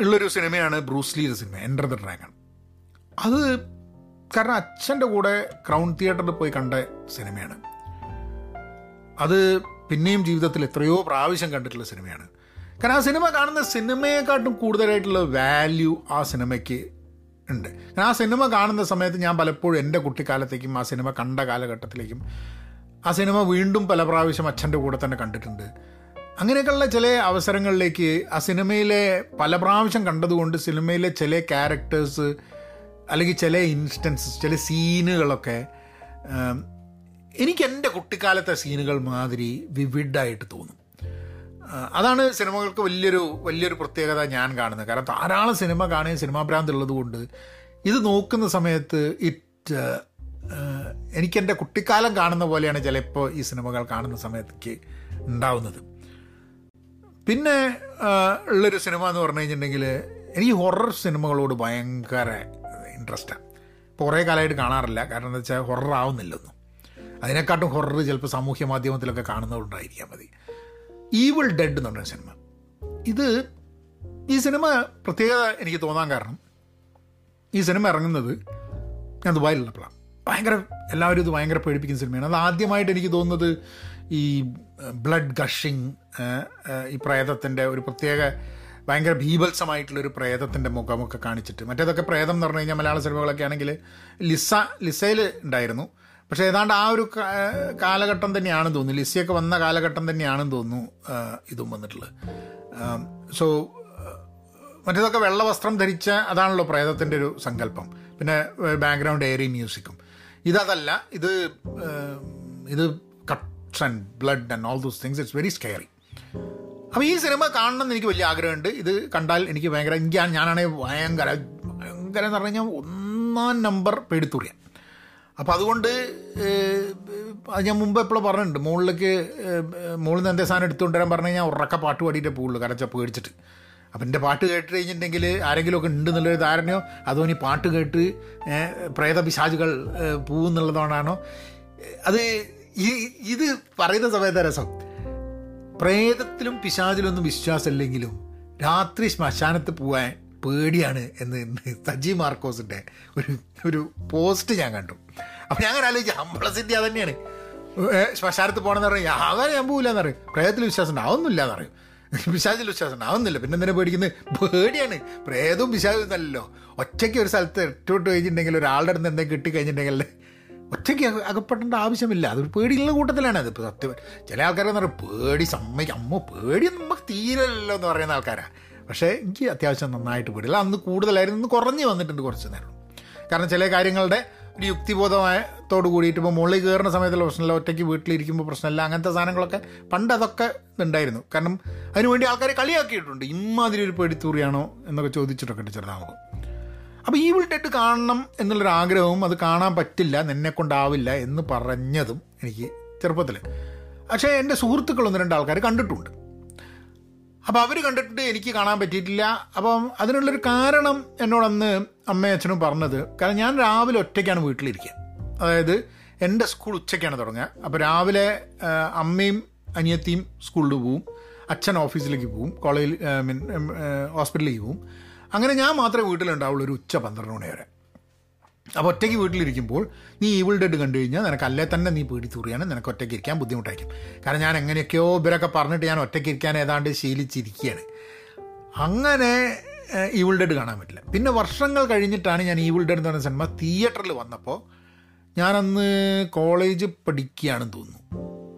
ഉള്ളൊരു സിനിമയാണ് ബ്രൂസ്ലിയുടെ സിനിമ എന്റർ ദ ഡ്രാഗൺ അത് കാരണം അച്ഛന്റെ കൂടെ ക്രൗൺ തിയേറ്ററിൽ പോയി കണ്ട സിനിമയാണ്. അത് പിന്നെയും ജീവിതത്തിൽ എത്രയോ പ്രാവശ്യം കണ്ടിട്ടുള്ള സിനിമയാണ്. കാരണം ആ സിനിമ കാണുന്ന സിനിമയെക്കാട്ടും കൂടുതലായിട്ടുള്ള വാല്യൂ ആ സിനിമയ്ക്ക് ഉണ്ട്. ഞാൻ ആ സിനിമ കാണുന്ന സമയത്ത് ഞാൻ പലപ്പോഴും എന്റെ കുട്ടിക്കാലത്തേക്കും ആ സിനിമ കണ്ട കാലഘട്ടത്തിലേക്കും ആ സിനിമ വീണ്ടും പല പ്രാവശ്യം അച്ഛന്റെ കൂടെ തന്നെ കണ്ടിട്ടുണ്ട്. അങ്ങനെയൊക്കെയുള്ള ചില അവസരങ്ങളിലേക്ക് ആ സിനിമയിലെ പല പ്രാവശ്യം കണ്ടതുകൊണ്ട് സിനിമയിലെ ചില ക്യാരക്ടേഴ്സ് അല്ലെങ്കിൽ ചില ഇൻസ്റ്റൻസസ് ചില സീനുകളൊക്കെ എനിക്ക് എന്റെ കുട്ടിക്കാലത്തെ സീനുകൾ മാതിരി വിവിഡായിട്ട് തോന്നും. അതാണ് സിനിമകൾക്ക് വലിയൊരു വലിയൊരു പ്രത്യേകത ഞാൻ കാണുന്നത്. കാരണം ധാരാളം സിനിമ കാണുകയും സിനിമാ ഭ്രാന്ത് ഉള്ളതുകൊണ്ട് ഇത് നോക്കുന്ന സമയത്ത് ഇറ്റ് എനിക്കെന്റെ കുട്ടിക്കാലം കാണുന്ന പോലെയാണ് ചിലപ്പോൾ ഈ സിനിമകൾ കാണുന്ന സമയത്തേക്ക് ഉണ്ടാവുന്നത്. പിന്നെ ഉള്ളൊരു സിനിമ എന്ന് പറഞ്ഞു കഴിഞ്ഞിട്ടുണ്ടെങ്കിൽ എനിക്ക് ഹൊറർ സിനിമകളോട് ഭയങ്കര ഇൻട്രസ്റ്റാണ് ഇപ്പോൾ കുറേ കാലമായിട്ട് കാണാറില്ല. കാരണം എന്താ വെച്ചാൽ ഹൊറർ ആവുന്നില്ലൊന്നും അതിനെക്കാട്ടും ഹൊറർ ചിലപ്പോൾ സാമൂഹ്യ മാധ്യമത്തിലൊക്കെ കാണുന്നതുകൊണ്ടായിരിക്കാം മതി. ഈവിൾ ഡെഡ് എന്ന് പറഞ്ഞ സിനിമ. ഇത് ഈ സിനിമ പ്രത്യേകത എനിക്ക് തോന്നാൻ കാരണം ഈ സിനിമ ഇറങ്ങുന്നത് ഞാൻ ദുബായിലുള്ളപ്പോഴാണ് ഭയങ്കര എല്ലാവരും ഇത് ഭയങ്കര പേടിപ്പിക്കുന്ന സിനിമയാണ്. അത് ആദ്യമായിട്ട് എനിക്ക് തോന്നുന്നത് ഈ ബ്ലഡ് ഗഷിങ് ഈ പ്രേതത്തിന്റെ ഒരു പ്രത്യേക ഭയങ്കര ഭീഭത്സമായിട്ടുള്ളൊരു പ്രേതത്തിന്റെ മുഖമൊക്കെ കാണിച്ചിട്ട്. മറ്റേതൊക്കെ പ്രേതം എന്ന് പറഞ്ഞു കഴിഞ്ഞാൽ മലയാള സിനിമകളൊക്കെ ആണെങ്കിൽ ലിസ ലിസയിൽ ഉണ്ടായിരുന്നു. പക്ഷേ ഏതാണ്ട് ആ ഒരു കാലഘട്ടം തന്നെയാണെന്ന് തോന്നുന്നു. ലിസിയൊക്കെ വന്ന കാലഘട്ടം തന്നെയാണെന്ന് തോന്നുന്നു ഇതും വന്നിട്ടുള്ളത്. സോ മറ്റേതൊക്കെ വെള്ള വസ്ത്രം ധരിച്ച അതാണല്ലോ പ്രേതത്തിന്റെ ഒരു സങ്കല്പം. പിന്നെ ബാക്ക്ഗ്രൗണ്ട് ഏറി മ്യൂസിക്കും ഇതല്ല ഇത് ഇത് cuts and blood and all those things it's very scary അപ്പോൾ ഈ സിനിമ കാണണം എന്ന് എനിക്ക് വലിയ ആഗ്രഹമുണ്ട്. ഇത് കണ്ടാൽ എനിക്ക് ഭയങ്കര എനിക്ക് ഞാനാണെങ്കിൽ ഭയങ്കര ഭയങ്കര എന്ന് പറഞ്ഞു കഴിഞ്ഞാൽ ഒന്നാം നമ്പർ പേടിത്തുറിയാൻ അപ്പോൾ അതുകൊണ്ട് അത് ഞാൻ മുമ്പ് എപ്പോഴും പറഞ്ഞിട്ടുണ്ട് മുകളിലേക്ക് മുകളിൽ നിന്ന് എന്തേ സാധനം എടുത്തുകൊണ്ട് വരാൻ പറഞ്ഞു കഴിഞ്ഞാൽ ഉറക്ക പാട്ട് പാടിയിട്ടേ പോകുള്ളൂ കരച്ച പേടിച്ചിട്ട്. അപ്പം എന്റെ പാട്ട് കേട്ട് കഴിഞ്ഞിട്ടുണ്ടെങ്കിൽ ആരെങ്കിലുമൊക്കെ ഉണ്ട് എന്നുള്ളൊരു ധാരണയോ അതോ ഇനി പാട്ട് കേട്ട് പ്രേത പിശാചുകൾ പോകുന്നുള്ളതുകൊണ്ടാണോ അത് ഈ ഇത് പറയുന്ന സമയത്ത് രസം? പ്രേതത്തിലും പിശാചിലൊന്നും വിശ്വാസമില്ലെങ്കിലും രാത്രി ശ്മശാനത്ത് പോകാൻ പേടിയാണ് എന്ന് സജി മാർക്കോസിന്റെ ഒരു ഒരു പോസ്റ്റ് ഞാൻ കണ്ടു. അപ്പം ഞാൻ അങ്ങനെ ആലോചിച്ചു അമ്പളസിറ്റി അത് തന്നെയാണ് ശ്മശാനത്ത് പോകണമെന്ന് പറയും ആകാൻ ഞാൻ പോകില്ല എന്ന് പറയും. പ്രേതത്തിൽ വിശ്വാസം ഉണ്ട് എന്ന് പറയും. പിശാചിൽ വിശ്വാസം ഉണ്ടാവുന്നില്ല പിന്നെ എന്തിനാ പേടിക്കുന്നത് പേടിയാണ്. പ്രേതവും നല്ലല്ലോ ഒറ്റയ്ക്ക് ഒരു സ്ഥലത്ത് ഇട്ടോട്ട് കഴിഞ്ഞിട്ടുണ്ടെങ്കിൽ ഒരാളുടെ അടുത്ത് എന്തെങ്കിലും കിട്ടിക്കഴിഞ്ഞിട്ടുണ്ടെങ്കിൽ ഒറ്റയ്ക്ക് അകപ്പെടേണ്ട ആവശ്യമില്ല. അതൊരു പേടിയുള്ള കൂട്ടത്തിലാണ് അത്. ഇപ്പോൾ സത്യം ചില ആൾക്കാരെന്ന് പറയും പേടി സമ്മതിക്കും. അമ്മ പേടി നമുക്ക് തീരല്ലോ എന്ന് പറയുന്ന ആൾക്കാരാണ് പക്ഷേ എനിക്ക് അത്യാവശ്യം നന്നായിട്ട് പേടിയില്ല അന്ന് കൂടുതലായിരുന്നു ഇന്ന് കുറഞ്ഞ് വന്നിട്ടുണ്ട് കുറച്ച് നേരം. കാരണം ചില കാര്യങ്ങളുടെ ഒരു യുക്തിബോധമായത്തോട് കൂടിയിട്ട് ഇപ്പോൾ മുകളിൽ കയറുന്ന സമയത്തുള്ള പ്രശ്നമില്ല ഒറ്റയ്ക്ക് വീട്ടിലിരിക്കുമ്പോൾ പ്രശ്നമില്ല അങ്ങനത്തെ സാധനങ്ങളൊക്കെ പണ്ട് അതൊക്കെ ഉണ്ടായിരുന്നു കാരണം അതിനുവേണ്ടി ആൾക്കാർ കളിയാക്കിയിട്ടുണ്ട്. ഇമ്മാതിരി ഒരു പേടിത്തൂറിയാണോ എന്നൊക്കെ ചോദിച്ചിട്ടൊക്കെ ഉണ്ട് ചെറുതാകുമ്പോൾ അപ്പോൾ ഈ വീട്ടിട്ട് കാണണം എന്നുള്ളൊരു ആഗ്രഹവും അത് കാണാൻ പറ്റില്ല നിന്നെ കൊണ്ടാവില്ല എന്ന് പറഞ്ഞതും എനിക്ക് ചെറുപ്പത്തിൽ പക്ഷേ എന്റെ സുഹൃത്തുക്കൾ ഒന്ന് രണ്ട് ആൾക്കാർ കണ്ടിട്ടുണ്ട്. അപ്പോൾ അവർ കണ്ടിട്ട് എനിക്ക് കാണാൻ പറ്റിയിട്ടില്ല. അപ്പം അതിനുള്ളൊരു കാരണം എന്നോടന്ന് അമ്മയും അച്ഛനും പറഞ്ഞത് കാരണം ഞാൻ രാവിലെ ഒറ്റയ്ക്കാണ് വീട്ടിലിരിക്കുക. അതായത് എന്റെ സ്കൂൾ ഉച്ചയ്ക്കാണ് തുടങ്ങുക. അപ്പോൾ രാവിലെ അമ്മയും അനിയത്തിയും സ്കൂളിൽ പോവും. അച്ഛൻ ഓഫീസിലേക്ക് പോവും. കോളേജിൽ മീൻ ഹോസ്പിറ്റലിലേക്ക് പോവും. അങ്ങനെ ഞാൻ മാത്രമേ വീട്ടിലുണ്ടാവുള്ളൂ ഒരു ഉച്ച പന്ത്രണ്ട് മണി വരെ. അപ്പോൾ ഒറ്റയ്ക്ക് വീട്ടിലിരിക്കുമ്പോൾ നീ ഈവിൾ ഡെഡ് കണ്ടു കഴിഞ്ഞാൽ നിനക്ക് അല്ലേ തന്നെ നീ പേടിത്തൂറിയാണ് നിനക്ക് ഒറ്റയ്ക്ക് ഇരിക്കാൻ ബുദ്ധിമുട്ടായിരിക്കും. കാരണം ഞാൻ എങ്ങനെയൊക്കെയോ ഇവരൊക്കെ പറഞ്ഞിട്ട് ഞാൻ ഒറ്റയ്ക്ക് ഇരിക്കാൻ ഏതാണ്ട് ശീലിച്ചിരിക്കുകയാണ്. അങ്ങനെ ഈവിൾ ഡെഡ് കാണാൻ പറ്റില്ല. പിന്നെ വർഷങ്ങൾ കഴിഞ്ഞിട്ടാണ് ഞാൻ ഈവിൾ ഡെഡ് എന്ന് പറയുന്ന സിനിമ തിയേറ്ററിൽ വന്നപ്പോൾ ഞാനന്ന് കോളേജ് പഠിക്കുകയാണെന്ന് തോന്നുന്നു.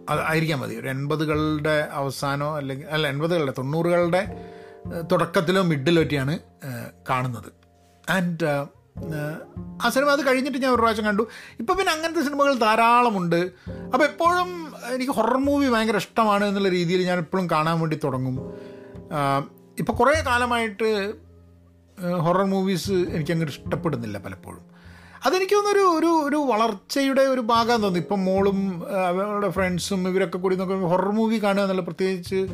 അത് ആയിരിക്കാൻ മതി. ഒരു എൺപതുകളുടെ അവസാനമോ അല്ലെങ്കിൽ അല്ല എൺപതുകളുടെ തൊണ്ണൂറുകളുടെ തുടക്കത്തിലോ മിഡിലോ ഒക്കെയാണ് കാണുന്നത്. ആൻഡ് ആ സിനിമ അത് കഴിഞ്ഞിട്ട് ഞാൻ ഒരു പ്രാവശ്യം കണ്ടു. ഇപ്പം പിന്നെ അങ്ങനത്തെ സിനിമകൾ ധാരാളമുണ്ട്. അപ്പോൾ എപ്പോഴും എനിക്ക് ഹൊറർ മൂവി ഭയങ്കര ഇഷ്ടമാണ് എന്നുള്ള രീതിയിൽ ഞാൻ എപ്പോഴും കാണാൻ വേണ്ടി തുടങ്ങും. ഇപ്പോൾ കുറേ കാലമായിട്ട് ഹൊറർ മൂവീസ് എനിക്ക് ഇഷ്ടപ്പെടുന്നില്ല പലപ്പോഴും. അതെനിക്ക് തോന്നുന്നൊരു ഒരു ഒരു വളർച്ചയുടെ ഒരു ഭാഗം തോന്നുന്നു. ഇപ്പം മോളും അവരുടെ ഫ്രണ്ട്സും ഇവരൊക്കെ കൂടി നോക്കുമ്പോൾ ഹൊറർ മൂവി കാണുക എന്നുള്ള പ്രത്യേകിച്ച്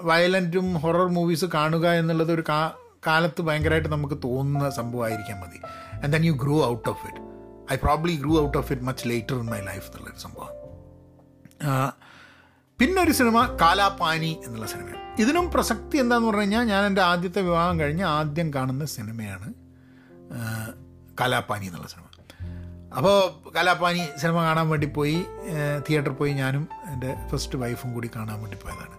വയലന്റും ഹൊറർ മൂവീസ് കാണുക എന്നുള്ളത് ഒരു കാ കാലത്ത് ഭയങ്കരമായിട്ട് നമുക്ക് തോന്നുന്ന സംഭവമായിരിക്കാൻ മതി. And then you grow out of it I probably grew out of it much later in my life എന്നുള്ളൊരു സംഭവം. പിന്നൊരു സിനിമ കാലാപാനി എന്നുള്ള സിനിമ ഇതിനും പ്രസക്തി എന്താന്ന് പറഞ്ഞു കഴിഞ്ഞാൽ ഞാൻ എന്റെ ആദ്യത്തെ വിവാഹം കഴിഞ്ഞ് ആദ്യം കാണുന്ന സിനിമയാണ് കലാപാനി എന്നുള്ള സിനിമ. അപ്പോൾ കലാപ്പാനി സിനിമ കാണാൻ വേണ്ടി പോയി തിയേറ്ററിൽ പോയി ഞാനും എന്റെ ഫസ്റ്റ് വൈഫും കൂടി കാണാൻ വേണ്ടി പോയതാണ്.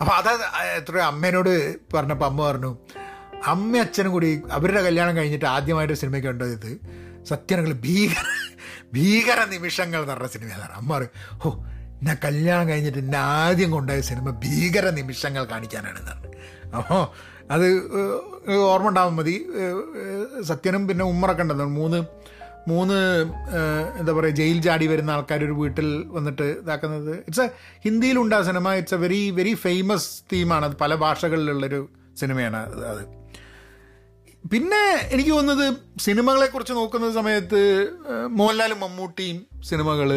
അപ്പോൾ അത് എത്രയോ അമ്മേനോട് പറഞ്ഞപ്പോൾ അമ്മ പറഞ്ഞു അമ്മ അച്ഛനും കൂടി അവരുടെ കല്യാണം കഴിഞ്ഞിട്ട് ആദ്യമായിട്ട് സിനിമയ്ക്ക് കണ്ടത് സത്യനങ്ങൾ ഭീകര ഭീകര നിമിഷങ്ങൾ എന്ന് സിനിമയാണ്. അമ്മ പറയും ഓ ഞാൻ കല്യാണം കഴിഞ്ഞിട്ട് എന്നെ ആദ്യം കൊണ്ടുപോയ സിനിമ ഭീകര നിമിഷങ്ങൾ കാണിക്കാനാണെന്നാണ്. അപ്പോൾ അത് ഓർമ്മ ഉണ്ടാവും മതി. സത്യനും പിന്നെ ഉമ്മറൊക്കെ ഉണ്ടല്ലോ. മൂന്ന് മൂന്ന് എന്താ പറയുക ജയിൽ ചാടി വരുന്ന ആൾക്കാർ ഒരു വീട്ടിൽ വന്നിട്ട് ഇതാക്കുന്നത്. ഇറ്റ്സ് എ ഹിന്ദിയിലുണ്ട് ആ cinema. It's a very very famous തീമാണ് അത് പല ഭാഷകളിലുള്ളൊരു സിനിമയാണ് അത് പിന്നെ എനിക്ക് തോന്നുന്നത് സിനിമകളെക്കുറിച്ച് നോക്കുന്ന സമയത്ത് മോഹൻലാലും മമ്മൂട്ടിയും സിനിമകൾ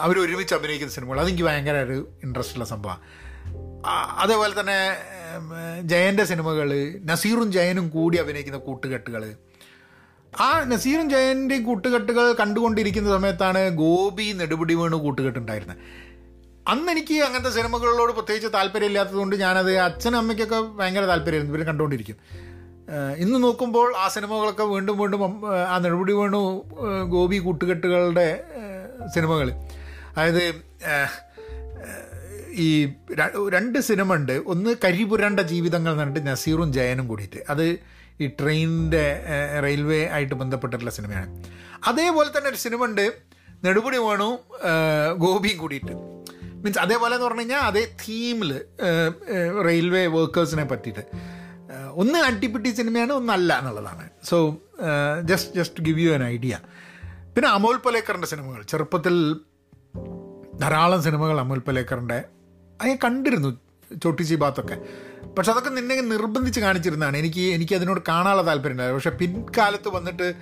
അവർ ഒരുമിച്ച് അഭിനയിക്കുന്ന സിനിമകൾ. അതെനിക്ക് ഭയങ്കര ഒരു ഇൻട്രസ്റ്റ് ഉള്ള സംഭവമാണ് അതേപോലെ തന്നെ ജയന്റെ സിനിമകൾ നസീറും ജയനും കൂടി അഭിനയിക്കുന്ന കൂട്ടുകെട്ടുകൾ ആ നസീറും ജയന്റെയും കൂട്ടുകെട്ടുകൾ കണ്ടുകൊണ്ടിരിക്കുന്ന സമയത്താണ് ഗോപി നെടുപിടി വീണ് കൂട്ടുകെട്ടുണ്ടായിരുന്നത് അന്ന് എനിക്ക് അങ്ങനത്തെ സിനിമകളോട് പ്രത്യേകിച്ച് താല്പര്യമില്ലാത്തതുകൊണ്ട് ഞാനത് അച്ഛനും അമ്മയ്ക്കൊക്കെ ഭയങ്കര താല്പര്യമായിരുന്നു. ഇവർ കണ്ടുകൊണ്ടിരിക്കും. ഇന്ന് നോക്കുമ്പോൾ ആ സിനിമകളൊക്കെ വീണ്ടും വീണ്ടും ആ നെടുപിടി വേണു ഗോപി കൂട്ടുകെട്ടുകളുടെ സിനിമകൾ അതായത് ഈ രണ്ട് സിനിമ ഉണ്ട്. ഒന്ന് കരിപുരണ്ട ജീവിതങ്ങൾ എന്ന് പറഞ്ഞിട്ട് നസീറും ജയനും കൂടിയിട്ട്. അത് ഈ ട്രെയിനിന്റെ റെയിൽവേ ആയിട്ട് ബന്ധപ്പെട്ടിട്ടുള്ള സിനിമയാണ്. അതേപോലെ തന്നെ ഒരു സിനിമ ഉണ്ട്. നെടുപടി വേണു ഗോപിയും കൂടിയിട്ട്. മീൻസ് അതേപോലെ എന്ന് പറഞ്ഞു കഴിഞ്ഞാൽ അതേ തീമിൽ റെയിൽവേ വർക്കേഴ്സിനെ പറ്റിയിട്ട്. ഒന്ന് അട്ടിപ്പിട്ടി സിനിമയാണ് ഒന്നല്ല എന്നുള്ളതാണ്. So just just give you an idea പിന്നെ അമോൽ പലേക്കറിന്റെ സിനിമകൾ. ചെറുപ്പത്തിൽ ധാരാളം സിനിമകൾ അമുൽ പലേക്കറിന്റെ അത് കണ്ടിരുന്നു ചോട്ടി ചി ബാത്തൊക്കെ. പക്ഷെ അതൊക്കെ നിന്നെ നിർബന്ധിച്ച് കാണിച്ചിരുന്നതാണ്. എനിക്ക് എനിക്ക് അതിനോട് കാണാനുള്ള താല്പര്യം ഉണ്ടായിരുന്നു. പക്ഷെ പിൻകാലത്ത് വന്നിട്ട്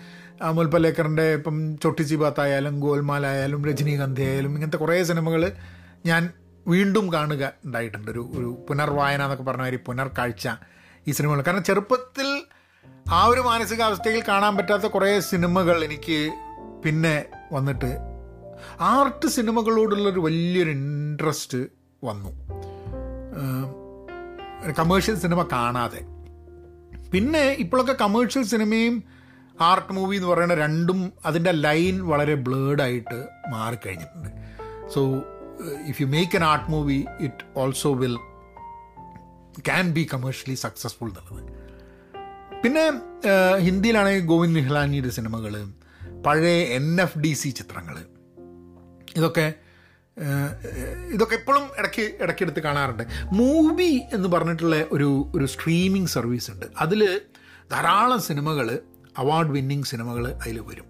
അമുൽ പലേക്കറിന്റെ ഇപ്പം ചോട്ടി ചി ബാത്തായാലും ഗോൽമാലായാലും രജനീകാന്തി ആയാലും ഇങ്ങനത്തെ കുറേ സിനിമകൾ ഞാൻ വീണ്ടും കാണുക ഉണ്ടായിട്ടുണ്ട്. ഒരു ഒരു പുനർവായന എന്നൊക്കെ പറഞ്ഞ മാതിരി പുനർക്കാഴ്ച ഈ സിനിമകൾ കാരണം ചെറുപ്പത്തിൽ ആ ഒരു മാനസികാവസ്ഥയിൽ കാണാൻ പറ്റാത്ത കുറേ സിനിമകൾ എനിക്ക് പിന്നെ വന്നിട്ട് ആർട്ട് സിനിമകളോടുള്ളൊരു വലിയൊരു ഇൻട്രസ്റ്റ് വന്നു. കമേഴ്ഷ്യൽ സിനിമ കാണാതെ. പിന്നെ ഇപ്പോഴൊക്കെ കമേഴ്ഷ്യൽ സിനിമയും ആർട്ട് മൂവി എന്ന് പറയുന്ന രണ്ടും അതിന്റെ ലൈൻ വളരെ ബ്ലേഡായിട്ട് മാറിക്കഴിഞ്ഞിട്ടുണ്ട്. So if you make an art movie it also will can be commercially successful എന്നുള്ളത്. പിന്നെ ഹിന്ദിയിലാണെങ്കിൽ ഗോവിന്ദ് നിഹ്ലാനിയുടെ സിനിമകൾ പഴയ എൻ എഫ് ഡി സി ചിത്രങ്ങൾ ഇതൊക്കെ ഇതൊക്കെ എപ്പോഴും ഇടയ്ക്ക് ഇടയ്ക്കെടുത്ത് കാണാറുണ്ട്. മൂവി എന്ന് പറഞ്ഞിട്ടുള്ള ഒരു ഒരു സ്ട്രീമിംഗ് സർവീസ് ഉണ്ട്. അതിൽ ധാരാളം സിനിമകൾ അവാർഡ് വിന്നിങ് സിനിമകൾ അതിൽ വരും.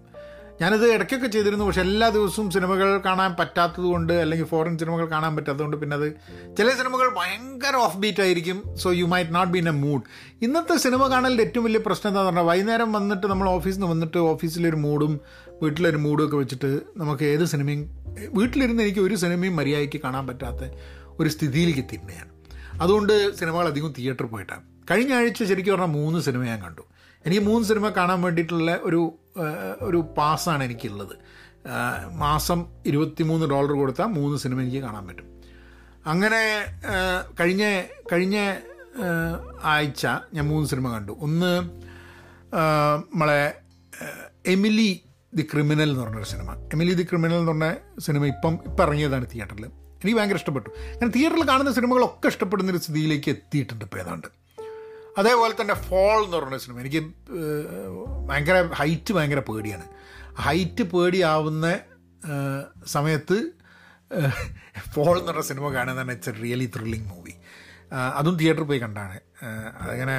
ഞാനത് ഇടയ്ക്കൊക്കെ ചെയ്തിരുന്നു. പക്ഷെ എല്ലാ ദിവസവും സിനിമകൾ കാണാൻ പറ്റാത്തത് കൊണ്ട് അല്ലെങ്കിൽ ഫോറിൻ സിനിമകൾ കാണാൻ പറ്റാത്തതുകൊണ്ട് പിന്നെ അത് ചില സിനിമകൾ ഭയങ്കര ഓഫ് ബീറ്റ് ആയിരിക്കും. So you might not be in a mood ഇന്നത്തെ സിനിമ കാണലിന്റെ ഏറ്റവും വലിയ പ്രശ്നം എന്താണെന്ന് പറഞ്ഞാൽ വൈകുന്നേരം വന്നിട്ട് നമ്മൾ ഓഫീസിൽ നിന്ന് വന്നിട്ട് ഓഫീസിലൊരു മൂഡും വീട്ടിലൊരു മൂഡും ഒക്കെ വെച്ചിട്ട് നമുക്ക് ഏത് സിനിമയും വീട്ടിലിരുന്ന് എനിക്ക് ഒരു സിനിമയും മര്യാദയ്ക്ക് കാണാൻ പറ്റാത്ത ഒരു സ്ഥിതിയിലേക്ക് എത്തിയിട്ടുണ്ടെയാണ് അതുകൊണ്ട് സിനിമകൾ അധികം തിയേറ്ററിൽ പോയിട്ടാണ് കഴിഞ്ഞ ആഴ്ച ശരിക്കും പറഞ്ഞാൽ മൂന്ന് സിനിമ ഞാൻ കണ്ടു. എനിക്ക് മൂന്ന് സിനിമ കാണാൻ വേണ്ടിയിട്ടുള്ള ഒരു ഒരു പാസ്സാണ് എനിക്കുള്ളത്. മാസം ഇരുപത്തിമൂന്ന് ഡോളർ കൊടുത്താൽ മൂന്ന് സിനിമ എനിക്ക് കാണാൻ പറ്റും. അങ്ങനെ കഴിഞ്ഞ കഴിഞ്ഞ ആഴ്ച ഞാൻ മൂന്ന് സിനിമ കണ്ടു. ഒന്ന് നമ്മളെ എമിലി ദി ക്രിമിനൽ എന്ന് പറഞ്ഞൊരു സിനിമ. എമിലി ദി ക്രിമിനൽ എന്ന് പറഞ്ഞ സിനിമ ഇപ്പം ഇപ്പം ഇറങ്ങിയതാണ് തിയേറ്ററിൽ എനിക്ക് ഭയങ്കര ഇഷ്ടപ്പെട്ടു. ഞാൻ തിയേറ്ററിൽ കാണുന്ന സിനിമകളൊക്കെ ഇഷ്ടപ്പെടുന്ന ഒരു സ്ഥിതിയിലേക്ക് എത്തിയിട്ടുണ്ട് ഇപ്പോൾ ഏതാണ്ട്. അതേപോലെ തന്നെ ഫോൾ എന്ന് പറഞ്ഞ സിനിമ. എനിക്ക് ഭയങ്കര ഹൈറ്റ് ഭയങ്കര പേടിയാണ്. ഹൈറ്റ് പേടിയാവുന്ന സമയത്ത് ഫോൾ എന്ന് പറഞ്ഞ സിനിമ കാണുന്നതാണ് it's a really thrilling movie അതും തിയേറ്ററിൽ പോയി കണ്ടാണ്. അതങ്ങനെ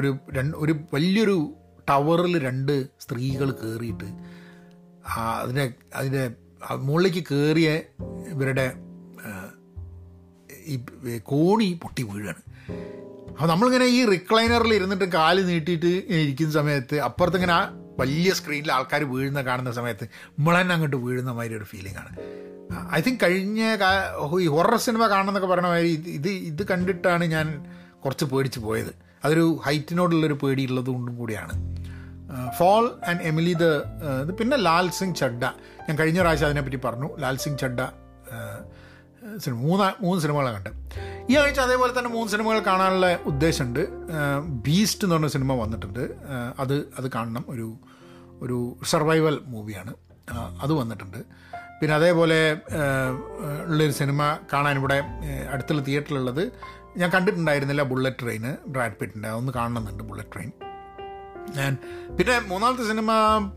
ഒരു രണ്ട് ഒരു വലിയൊരു ടവറിൽ രണ്ട് സ്ത്രീകൾ കയറിയിട്ട് അതിനെ അതിന്റെ മുകളിലേക്ക് കയറിയ ഇവരുടെ ഈ കോണി പൊട്ടി വീഴാണ്. അപ്പോൾ നമ്മളിങ്ങനെ ഈ റിക്ലൈനറിൽ ഇരുന്നിട്ട് കാൽ നീട്ടിയിട്ട് ഇരിക്കുന്ന സമയത്ത് അപ്പുറത്ത് ഇങ്ങനെ ആ വലിയ സ്ക്രീനിൽ ആൾക്കാർ വീഴുന്ന കാണുന്ന സമയത്ത് നമ്മളെന്നെ അങ്ങോട്ട് വീഴുന്ന മാതിരി ഒരു ഫീലിംഗ് ആണ്. ഐ തിങ്ക് കഴിഞ്ഞ ഈ ഹൊറർ സിനിമ കാണുന്നൊക്കെ പറഞ്ഞ മാതിരി ഇത് ഇത് കണ്ടിട്ടാണ് ഞാൻ കുറച്ച് പേടിച്ച് പോയത്. അതൊരു ഹൈറ്റിനോടുള്ളൊരു പേടി ഉള്ളത് കൊണ്ടും കൂടിയാണ്. ഫോൾ ആൻഡ് എമിലി ദ ഇത് പിന്നെ ലാൽ സിംഗ് ചഡ്ഡ. ഞാൻ കഴിഞ്ഞ പ്രാവശ്യം അതിനെപ്പറ്റി പറഞ്ഞു. ലാൽ സിംഗ് ചഡ്ഡ സിനിമ മൂന്ന് മൂന്ന് സിനിമകളാണ് കണ്ടത്. ഈ ആഴ്ച അതേപോലെ തന്നെ മൂന്ന് സിനിമകൾ കാണാനുള്ള ഉദ്ദേശമുണ്ട്. ബീസ്റ്റ് എന്ന് പറഞ്ഞ സിനിമ വന്നിട്ടുണ്ട്. അത് അത് കാണണം. ഒരു ഒരു സർവൈവൽ മൂവിയാണ് അത് വന്നിട്ടുണ്ട്. പിന്നെ അതേപോലെ ഉള്ളൊരു സിനിമ കാണാൻ ഇവിടെ അടുത്തുള്ള തിയേറ്ററിലുള്ളത് ഞാൻ കണ്ടിട്ടുണ്ടായിരുന്നില്ല. ബുള്ളറ്റ് ട്രെയിന് ബ്രാഡ് പിറ്റിന്റെ അതൊന്ന് കാണണമെന്നുണ്ട് ബുള്ളറ്റ് ട്രെയിൻ പിന്നെ മൂന്നാമത്തെ സിനിമ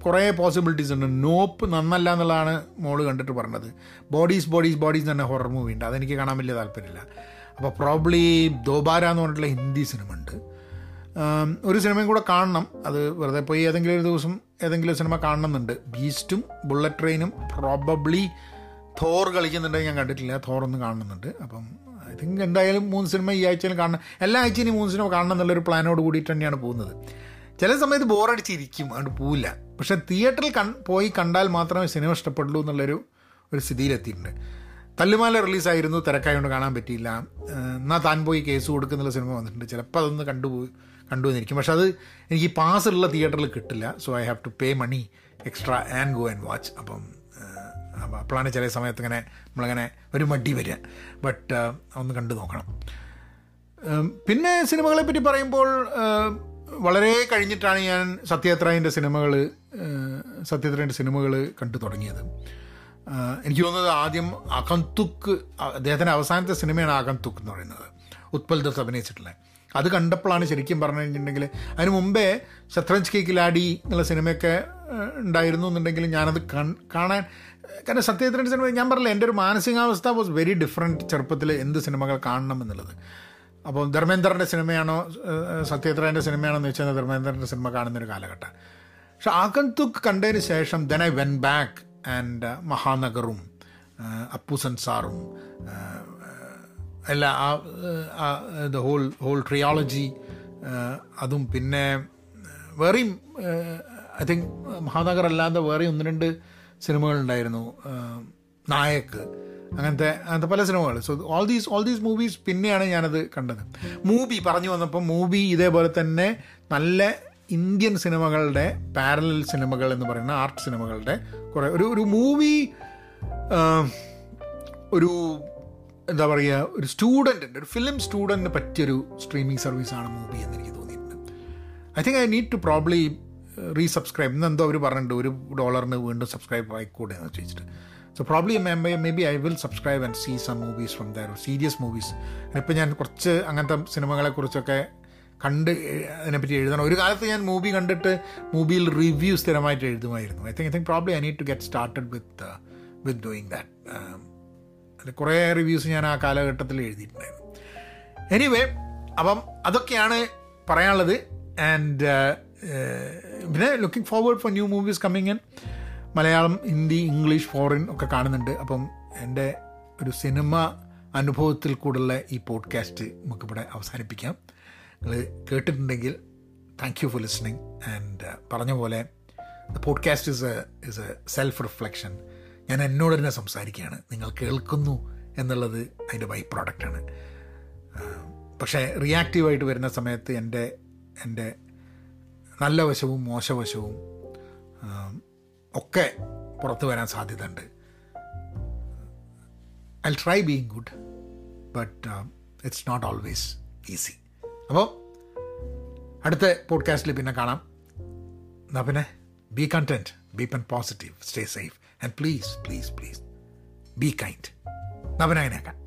കുറേ പോസിബിലിറ്റീസ് ഉണ്ട്. നോപ്പ് നന്നല്ല എന്നുള്ളതാണ് മോൾ കണ്ടിട്ട് പറഞ്ഞത്. ബോഡീസ് ബോഡീസ് ബോഡീസ് തന്നെ ഹൊറർ മൂവി ഉണ്ട്. അതെനിക്ക് കാണാൻ വലിയ താല്പര്യമില്ല. അപ്പോൾ പ്രോബ്ലി ദോബാര എന്ന് പറഞ്ഞിട്ടുള്ള ഹിന്ദി സിനിമ ഉണ്ട് ഒരു സിനിമയും കൂടെ കാണണം. അത് വെറുതെ പോയി ഏതെങ്കിലും ഒരു ദിവസം ഏതെങ്കിലും സിനിമ കാണണമെന്നുണ്ട്. ബീസ്റ്റും ബുള്ളറ്റ് ട്രെയിനും പ്രോബബ്ലി തോർ കളിക്കുന്നുണ്ടെങ്കിൽ ഞാൻ കണ്ടിട്ടില്ല. തോർ ഒന്ന് കാണുന്നുണ്ട് അപ്പം ഐ തിങ്ക് എന്തായാലും മൂന്ന് സിനിമ ഈ ആഴ്ചയിൽ കാണണം. എല്ലാ ആഴ്ചയും മൂന്ന് സിനിമ കാണണം എന്നുള്ളൊരു പ്ലാനോട് കൂടിയിട്ട് തന്നെയാണ് പോകുന്നത്. ചില സമയത്ത് ബോറടിച്ചിരിക്കും അതുകൊണ്ട് പോവില്ല. പക്ഷെ തിയേറ്ററിൽ കൺ പോയി കണ്ടാൽ മാത്രമേ സിനിമ ഇഷ്ടപ്പെടുള്ളൂ എന്നുള്ളൊരു ഒരു സ്ഥിതിയിലെത്തിയിട്ടുണ്ട്. തല്ലുമാല റിലീസായിരുന്നു തിരക്കായതുകൊണ്ട് കാണാൻ പറ്റിയില്ല. എന്നാൽ താൻ പോയി കേസ് കൊടുക്കുന്നുള്ള സിനിമ വന്നിട്ടുണ്ട്. ചിലപ്പോൾ അതൊന്ന് കണ്ടുപോയി കണ്ടു എന്നിരിക്കും. പക്ഷെ അത് എനിക്ക് പാസ് ഉള്ള തിയേറ്ററിൽ കിട്ടില്ല. So I have to pay money extra and go and watch. അപ്പം അപ്പം അപ്പോഴാണ് ചില സമയത്ത് ഇങ്ങനെ നമ്മളിങ്ങനെ ഒരു മടി വരിക ബട്ട് ഒന്ന് കണ്ടു നോക്കണം. പിന്നെ സിനിമകളെ പറ്റി പറയുമ്പോൾ വളരെ കഴിഞ്ഞിട്ടാണ് ഞാൻ സത്യത്രയന്റെ സിനിമകൾ സത്യത്രയന്റെ സിനിമകൾ കണ്ടു തുടങ്ങിയത്. എനിക്ക് തോന്നുന്നത് ആദ്യം അകന്തുക്ക് അദ്ദേഹത്തിന്റെ അവസാനത്തെ സിനിമയാണ് അകന്തുക്ക് എന്ന് പറയുന്നത്. ഉത്പൽ ദത്ത് അഭിനയിച്ചിട്ടുള്ളത് അത് കണ്ടപ്പോഴാണ് ശരിക്കും പറഞ്ഞു കഴിഞ്ഞിട്ടുണ്ടെങ്കിൽ അതിന് മുമ്പേ ശത്രഞ്ജ് കെ കിലാടി എന്നുള്ള സിനിമയൊക്കെ ഉണ്ടായിരുന്നു എന്നുണ്ടെങ്കിൽ ഞാനത് കാണാൻ കാരണം സത്യത്തിന്റെ സിനിമ ഞാൻ പറഞ്ഞില്ല എന്റെ ഒരു മാനസികാവസ്ഥ വാസ് വെരി ഡിഫറെന്റ് ചെറുപ്പത്തിൽ എന്ത് സിനിമകൾ കാണണം എന്നുള്ളത്. അപ്പോൾ ധർമ്മേന്ദ്രന്റെ സിനിമയാണോ സത്യത്രേന്റെ സിനിമയാണോ എന്ന് വെച്ചാൽ ധർമ്മേന്ദ്രന്റെ സിനിമ കാണുന്നൊരു കാലഘട്ടം. പക്ഷെ ആകന്തുക്ക് കണ്ടതിന് ശേഷം then I went back and മഹാനഗറും Apu സൻസാറും അല്ല ആ ദ ഹോൾ ഹോൾ ട്രിയോളജി അതും പിന്നെ വേറെയും ഐ തിങ്ക് മഹാനഗർ അല്ലാതെ വേറെ ഒന്ന് രണ്ട് സിനിമകളുണ്ടായിരുന്നു നായക്ക് അങ്ങനത്തെ അങ്ങനത്തെ പല സിനിമകൾ. So all these all these movies പിന്നെയാണ് ഞാനത് കണ്ടത്. മൂവി പറഞ്ഞു വന്നപ്പോൾ മൂവി ഇതേപോലെ തന്നെ നല്ല ഇന്ത്യൻ സിനിമകളുടെ പാരലൽ സിനിമകൾ എന്ന് പറയുന്ന ആർട്ട് സിനിമകളുടെ കുറേ ഒരു ഒരു മൂവി ഒരു എന്താ പറയുക ഒരു സ്റ്റുഡന്റിന്റെ ഒരു ഫിലിം സ്റ്റുഡന്റിന് പറ്റിയൊരു സ്ട്രീമിംഗ് സർവീസാണ് മൂവി എന്ന് എനിക്ക് തോന്നിയിട്ടുണ്ട്. I think I need to probably resubscribe ഇന്ന് എന്തോ അവർ പറഞ്ഞിട്ടുണ്ട് ഒരു ഡോളറിന് വീണ്ടും സബ്സ്ക്രൈബ് ആയിക്കൂടെ എന്ന് ചോദിച്ചിട്ട്. So probably maybe I will subscribe and see some movies from their serious movies ഇപ്പം ഞാൻ കുറച്ച് അങ്ങനത്തെ സിനിമകളെക്കുറിച്ചൊക്കെ കണ്ട് അതിനെപ്പറ്റി എഴുതണം. ഒരു കാലത്ത് ഞാൻ മൂവി കണ്ടിട്ട് മൂവിയിൽ റിവ്യൂ സ്ഥിരമായിട്ട് എഴുതുമായിരുന്നു. I think I think probably I need to get started with with doing that കുറേ റിവ്യൂസ് ഞാൻ ആ കാലഘട്ടത്തിൽ എഴുതിയിട്ടുണ്ടായിരുന്നു. എനിവേ അപ്പം അതൊക്കെയാണ് പറയാനുള്ളത്. ആൻഡ് പിന്നെ looking forward for new movies coming in Malayalam Hindi English foreign ഒക്കെ കാണുന്നുണ്ട്. അപ്പം എന്റെ ഒരു സിനിമ അനുഭവത്തിൽ കൂടുള്ള ഈ പോഡ്കാസ്റ്റ് നമുക്കിവിടെ അവസാനിപ്പിക്കാം. നിങ്ങൾ കേട്ടിട്ടുണ്ടെങ്കിൽ thank you for listening and പറഞ്ഞ പോലെ the podcast is a is a self reflection ഞാൻ എന്നോട് തന്നെ സംസാരിക്കുകയാണ്. നിങ്ങൾ കേൾക്കുന്നു എന്നുള്ളത് അതിന്റെ ബൈ പ്രോഡക്റ്റാണ് പക്ഷേ റിയാക്റ്റീവായിട്ട് വരുന്ന സമയത്ത് എന്റെ എന്റെ നല്ല വശവും മോശവശവും ഒക്കെ പുറത്തു വരാൻ സാധ്യതയുണ്ട്. I try being good but it's not always easy അപ്പോൾ അടുത്ത പോഡ്കാസ്റ്റിൽ പിന്നെ കാണാം. എന്നാൽ പിന്നെ be content be pen positive stay safe and please please please be kind അങ്ങനെയാക്കാം.